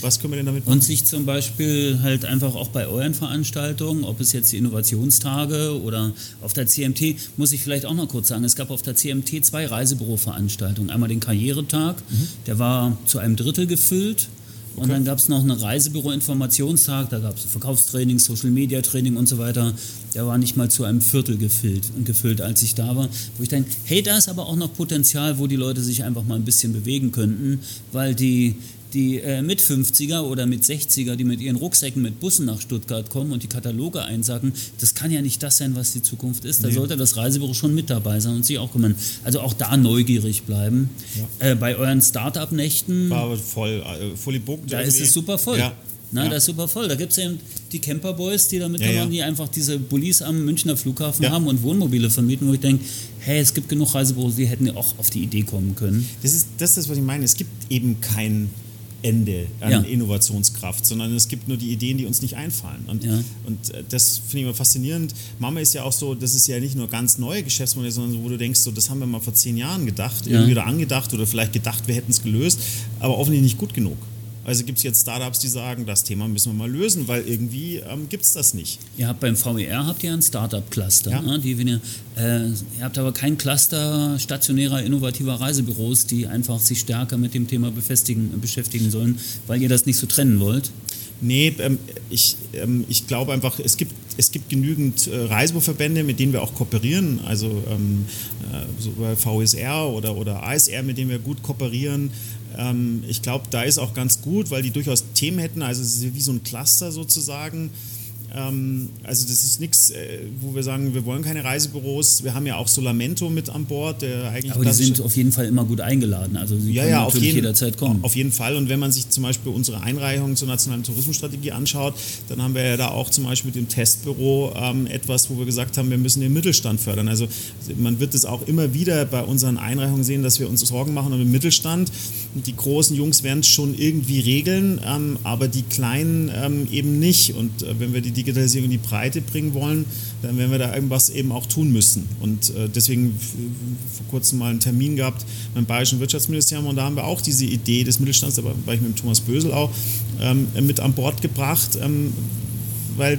was können wir denn damit machen? Und sich zum Beispiel halt einfach auch bei euren Veranstaltungen, ob es jetzt die Innovationstage oder auf der CMT, muss ich vielleicht auch noch kurz sagen, es gab auf der CMT zwei Reisebüro-Veranstaltungen. Einmal den Karrieretag, mhm. der war zu einem Drittel gefüllt. Und okay. dann gab es noch einen Reisebüro-Informationstag, da gab es Verkaufstraining, Social-Media-Training und so weiter. Der war nicht mal zu einem Viertel gefüllt, gefüllt, als ich da war. Wo ich denke, hey, da ist aber auch noch Potenzial, wo die Leute sich einfach mal ein bisschen bewegen könnten, weil die, die äh, mit 50er oder mit 60er, die mit ihren Rucksäcken mit Bussen nach Stuttgart kommen und die Kataloge einsacken, das kann ja nicht das sein, was die Zukunft ist. Da nee. sollte das Reisebüro schon mit dabei sein und sich auch kümmern. Also auch da neugierig bleiben. Ja. Äh, bei euren Start-up-Nächten. War voll, äh, fully booked. Da irgendwie. ist es super voll. Ja. Na, ja. das ist super voll. Da gibt es eben die Camperboys, die damit ja, ja. die einfach diese Bullies am Münchner Flughafen haben und Wohnmobile vermieten, wo ich denke, hey, es gibt genug Reisebüros, die hätten ja auch auf die Idee kommen können. Das ist das, ist, was ich meine. Es gibt eben kein Ende an ja. Innovationskraft, sondern es gibt nur die Ideen, die uns nicht einfallen. Und, ja. und äh, das finde ich immer faszinierend. Mama ist ja auch so, das ist ja nicht nur ganz neue Geschäftsmodelle, sondern wo du denkst, so, das haben wir mal vor zehn Jahren gedacht, ja. irgendwie oder angedacht oder vielleicht gedacht, wir hätten es gelöst, aber offensichtlich nicht gut genug. Also gibt es jetzt Startups, die sagen, das Thema müssen wir mal lösen, weil irgendwie ähm, gibt es das nicht. Ihr habt beim VER habt ihr ein Startup-Cluster. Ja. Ne? Die, ihr, äh, ihr habt aber kein Cluster stationärer, innovativer Reisebüros, die einfach sich stärker mit dem Thema beschäftigen sollen, weil ihr das nicht so trennen wollt. Nee, ähm, ich, ähm, ich glaube einfach, es gibt, es gibt genügend äh, Reisebuchverbände, mit denen wir auch kooperieren. Also ähm, äh, so bei VSR oder, oder ASR, mit denen wir gut kooperieren. Ähm, ich glaube, da ist auch ganz gut, weil die durchaus Themen hätten. Also es ist wie so ein Cluster sozusagen. Ähm, also das ist nichts, äh, wo wir sagen, wir wollen keine Reisebüros. Wir haben ja auch Solamento mit an Bord, der eigentlich. Aber die sind auf jeden Fall immer gut eingeladen. Also sie ja, können ja, natürlich jeden, jederzeit kommen. Auf jeden Fall. Und wenn man sich zum Beispiel unsere Einreichung zur nationalen Tourismusstrategie anschaut, dann haben wir ja da auch zum Beispiel mit dem Testbüro ähm, etwas, wo wir gesagt haben, wir müssen den Mittelstand fördern. Also man wird es auch immer wieder bei unseren Einreichungen sehen, dass wir uns Sorgen machen um den Mittelstand. Die großen Jungs werden es schon irgendwie regeln, ähm, aber die kleinen ähm, eben nicht. Und äh, wenn wir die Digitalisierung in die Breite bringen wollen, dann werden wir da irgendwas eben auch tun müssen. Und äh, deswegen vor kurzem mal einen Termin gehabt beim Bayerischen Wirtschaftsministerium und da haben wir auch diese Idee des Mittelstands, da war ich mit Thomas Bösel auch, ähm, mit an Bord gebracht, ähm, weil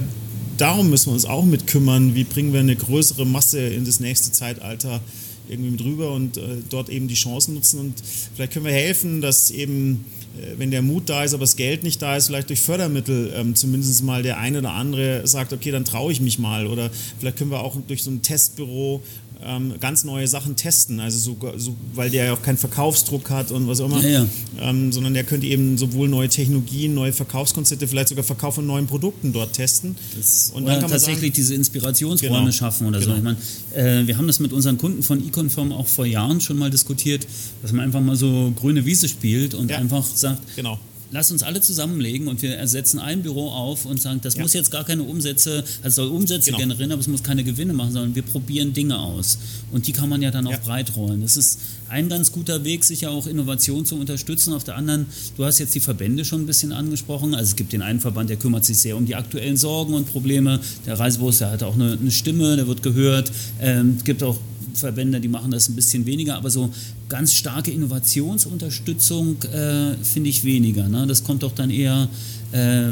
darum müssen wir uns auch mit kümmern, wie bringen wir eine größere Masse in das nächste Zeitalter irgendwie mit rüber und äh, dort eben die Chancen nutzen und vielleicht können wir helfen, dass eben äh, wenn der Mut da ist, aber das Geld nicht da ist, vielleicht durch Fördermittel ähm, zumindest mal der eine oder andere sagt, okay, dann traue ich mich mal. Oder vielleicht können wir auch durch so ein Testbüro ähm, ganz neue Sachen testen, also so, so, weil der ja auch keinen Verkaufsdruck hat und was auch immer, ja, ja. Ähm, sondern der könnte eben sowohl neue Technologien, neue Verkaufskonzepte, vielleicht sogar Verkauf von neuen Produkten dort testen. Das, und dann kann man tatsächlich sagen, diese Inspirationsräume genau, schaffen oder genau. so. Ich meine, äh, wir haben das mit unseren Kunden von Econform auch vor Jahren schon mal diskutiert, dass man einfach mal so grüne Wiese spielt und ja. einfach sagt, genau lass uns alle zusammenlegen und wir ersetzen ein Büro auf und sagen, das ja. muss jetzt gar keine Umsätze, also soll Umsätze genau. generieren, aber es muss keine Gewinne machen, sondern wir probieren Dinge aus. Und die kann man ja dann auch ja. breit rollen. Das ist ein ganz guter Weg, sicher auch Innovation zu unterstützen. Auf der anderen, du hast jetzt die Verbände schon ein bisschen angesprochen. Also es gibt den einen Verband, der kümmert sich sehr um die aktuellen Sorgen und Probleme. Der Reisebus, der hat auch eine, eine Stimme, der wird gehört. Ähm, es gibt auch Verbände, die machen das ein bisschen weniger, aber so ganz starke Innovationsunterstützung äh, finde ich weniger. Ne? Das kommt doch dann eher äh,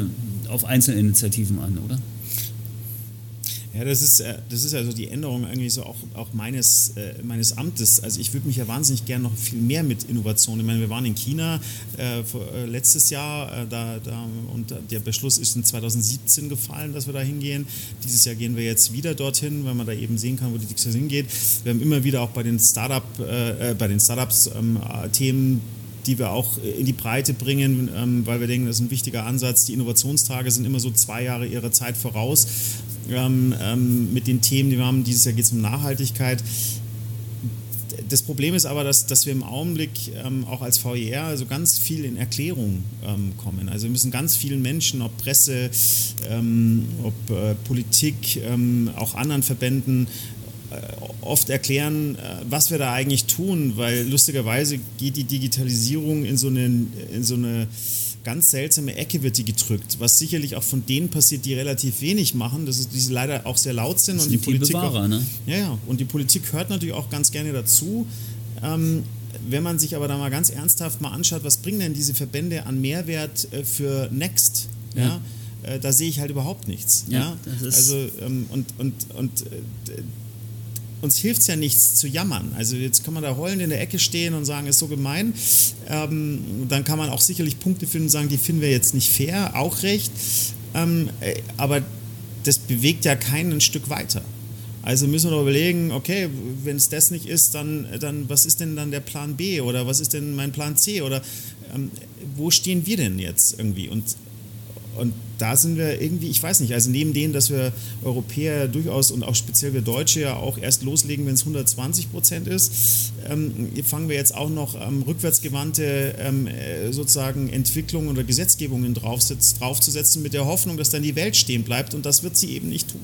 auf Einzelinitiativen an, oder? Ja, das ist, äh, das ist also die Änderung eigentlich so auch, auch meines, äh, meines Amtes. Also ich würde mich ja wahnsinnig gerne noch viel mehr mit Innovation. Ich meine, wir waren in China äh, vor, äh, letztes Jahr äh, da, da, und der Beschluss ist in 2017 gefallen, dass wir da hingehen. Dieses Jahr gehen wir jetzt wieder dorthin, weil man da eben sehen kann, wo die Dixie hingeht. Wir haben immer wieder auch bei den Startup, äh, bei den Startups ähm, Themen die wir auch in die Breite bringen, ähm, weil wir denken, das ist ein wichtiger Ansatz. Die Innovationstage sind immer so zwei Jahre ihrer Zeit voraus ähm, ähm, mit den Themen, die wir haben. Dieses Jahr geht es um Nachhaltigkeit. Das Problem ist aber, dass, dass wir im Augenblick ähm, auch als VER also ganz viel in Erklärung ähm, kommen. Also wir müssen ganz vielen Menschen, ob Presse, ähm, ob äh, Politik, ähm, auch anderen Verbänden, äh, oft erklären, äh, was wir da eigentlich tun, weil lustigerweise geht die Digitalisierung in so eine, in so eine ganz seltsame Ecke wird die gedrückt, was sicherlich auch von denen passiert, die relativ wenig machen, das ist, die leider auch sehr laut sind. Das und die, die Politik Bewahrer, auch, ne? ja, ja, und die Politik hört natürlich auch ganz gerne dazu. Ähm, wenn man sich aber da mal ganz ernsthaft mal anschaut, was bringen denn diese Verbände an Mehrwert äh, für Next? Ja. ja? Äh, da sehe ich halt überhaupt nichts. Ja, ja? also ähm, und, und, und äh, uns hilft es ja nichts zu jammern. Also jetzt kann man da heulend in der Ecke stehen und sagen, ist so gemein. Ähm, dann kann man auch sicherlich Punkte finden und sagen, die finden wir jetzt nicht fair, auch recht. Ähm, äh, aber das bewegt ja keinen ein Stück weiter. Also müssen wir doch überlegen, okay, wenn es das nicht ist, dann, dann was ist denn dann der Plan B oder was ist denn mein Plan C oder ähm, wo stehen wir denn jetzt irgendwie? Und und da sind wir irgendwie, ich weiß nicht, also neben dem, dass wir Europäer durchaus und auch speziell wir Deutsche ja auch erst loslegen, wenn es 120 Prozent ist, ähm, fangen wir jetzt auch noch ähm, rückwärtsgewandte ähm, äh, sozusagen Entwicklungen oder Gesetzgebungen draufzusetzen mit der Hoffnung, dass dann die Welt stehen bleibt und das wird sie eben nicht tun.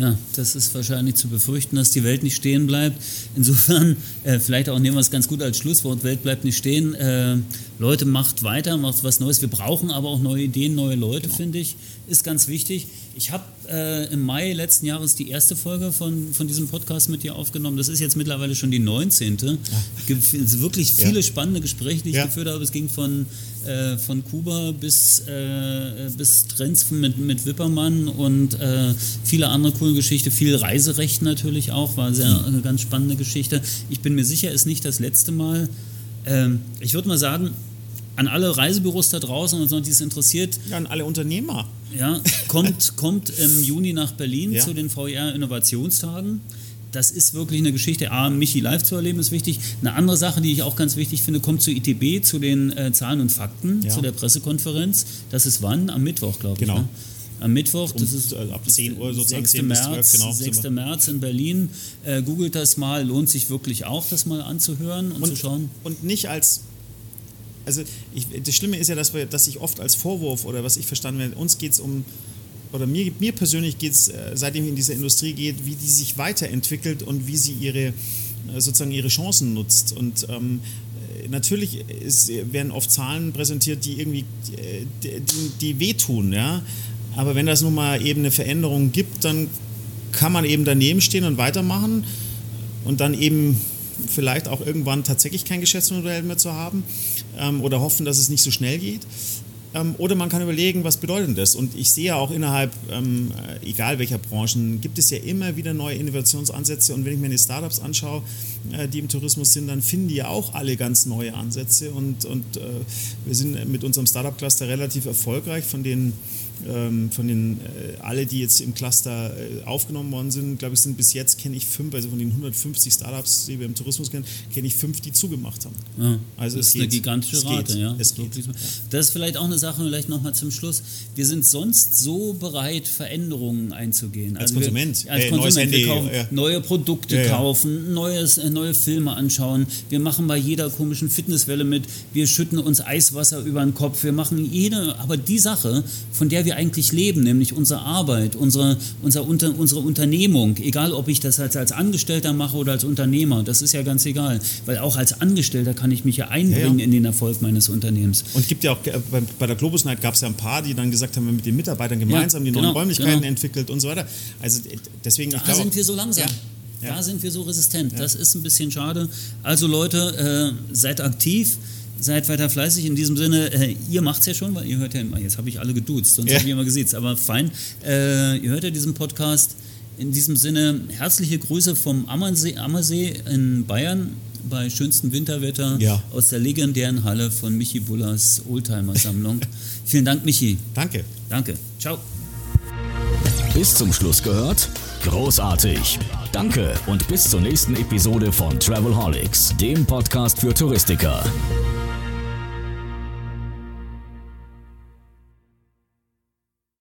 Ja, das ist wahrscheinlich zu befürchten, dass die Welt nicht stehen bleibt. Insofern, äh, vielleicht auch nehmen wir es ganz gut als Schlusswort, Welt bleibt nicht stehen. Äh, Leute, macht weiter, macht was Neues. Wir brauchen aber auch neue Ideen, neue Leute, genau. finde ich, ist ganz wichtig. Ich habe äh, im Mai letzten Jahres die erste Folge von, von diesem Podcast mit dir aufgenommen. Das ist jetzt mittlerweile schon die 19. Ja. Es gibt wirklich viele ja. spannende Gespräche, die ich ja. geführt habe. Es ging von, äh, von Kuba bis, äh, bis Trends mit, mit Wippermann und äh, viele andere coole Geschichten. Viel Reiserecht natürlich auch, war sehr, mhm. eine ganz spannende Geschichte. Ich bin mir sicher, ist nicht das letzte Mal. Ähm, ich würde mal sagen, an alle Reisebüros da draußen und so, die es interessiert. Ja, an alle Unternehmer. Ja, kommt, kommt im Juni nach Berlin ja. zu den VR Innovationstagen. Das ist wirklich eine Geschichte. A, Michi live zu erleben ist wichtig. Eine andere Sache, die ich auch ganz wichtig finde, kommt zu ITB, zu den äh, Zahlen und Fakten, ja. zu der Pressekonferenz. Das ist wann? Am Mittwoch, glaube ich. Genau. Ne? Am Mittwoch, das ist äh, ab 10 Uhr sozusagen 6. 10 März, 12, genau, 6. März in Berlin. Äh, googelt das mal, lohnt sich wirklich auch, das mal anzuhören und, und zu schauen. Und nicht als also ich, das Schlimme ist ja, dass, wir, dass ich oft als Vorwurf oder was ich verstanden habe, uns geht es um, oder mir, mir persönlich geht es, äh, seitdem ich in dieser Industrie geht, wie die sich weiterentwickelt und wie sie ihre, äh, sozusagen ihre Chancen nutzt. Und ähm, natürlich ist, werden oft Zahlen präsentiert, die irgendwie die, die, die wehtun, ja. Aber wenn das nun mal eben eine Veränderung gibt, dann kann man eben daneben stehen und weitermachen und dann eben vielleicht auch irgendwann tatsächlich kein Geschäftsmodell mehr zu haben ähm, oder hoffen, dass es nicht so schnell geht. Ähm, oder man kann überlegen, was bedeutet das? Und ich sehe auch innerhalb, ähm, äh, egal welcher Branchen, gibt es ja immer wieder neue Innovationsansätze. Und wenn ich mir die Startups anschaue, äh, die im Tourismus sind, dann finden die ja auch alle ganz neue Ansätze. Und, und äh, wir sind mit unserem Startup-Cluster relativ erfolgreich. Von den von den äh, alle, die jetzt im Cluster äh, aufgenommen worden sind, glaube ich, sind bis jetzt kenne ich fünf, also von den 150 Startups, die wir im Tourismus kennen, kenne ich fünf, die zugemacht haben. Ja, also das ist geht, eine gigantische Rate, geht, ja. Es geht. Das ist vielleicht auch eine Sache vielleicht nochmal zum Schluss. Wir sind sonst so bereit, Veränderungen einzugehen. Als also Konsument. Wir, als hey, Konsument. wir kaufen, ja. neue Produkte ja, ja. kaufen, neues, äh, neue Filme anschauen. Wir machen bei jeder komischen Fitnesswelle mit. Wir schütten uns Eiswasser über den Kopf. Wir machen jede, aber die Sache, von der wir eigentlich leben, nämlich unsere Arbeit, unsere, unser, unter, unsere Unternehmung, egal ob ich das als, als Angestellter mache oder als Unternehmer, das ist ja ganz egal. Weil auch als Angestellter kann ich mich ja einbringen in den Erfolg meines Unternehmens. Und gibt ja auch, äh, bei, der Globus Night gab es ja ein paar, die dann gesagt haben, wir mit den Mitarbeitern gemeinsam die neuen genau, Räumlichkeiten genau. entwickelt und so weiter. Also deswegen, da ich glaube, sind wir so langsam. Ja. Da sind wir so resistent. Ja. Das ist ein bisschen schade. Also Leute, äh, seid aktiv, seid weiter fleißig. In diesem Sinne, äh, ihr macht es ja schon, weil ihr hört ja immer, jetzt habe ich alle geduzt, sonst ja. habe ich immer gesiezt, aber fein. Äh, ihr hört ja diesen Podcast. In diesem Sinne, herzliche Grüße vom Ammersee, Ammersee in Bayern bei schönstem Winterwetter ja. aus der legendären Halle von Michi Bullers Oldtimer-Sammlung. Vielen Dank, Michi. Danke. Danke. Ciao. Bis zum Schluss gehört? Großartig. Danke und bis zur nächsten Episode von Travelholics, dem Podcast für Touristiker.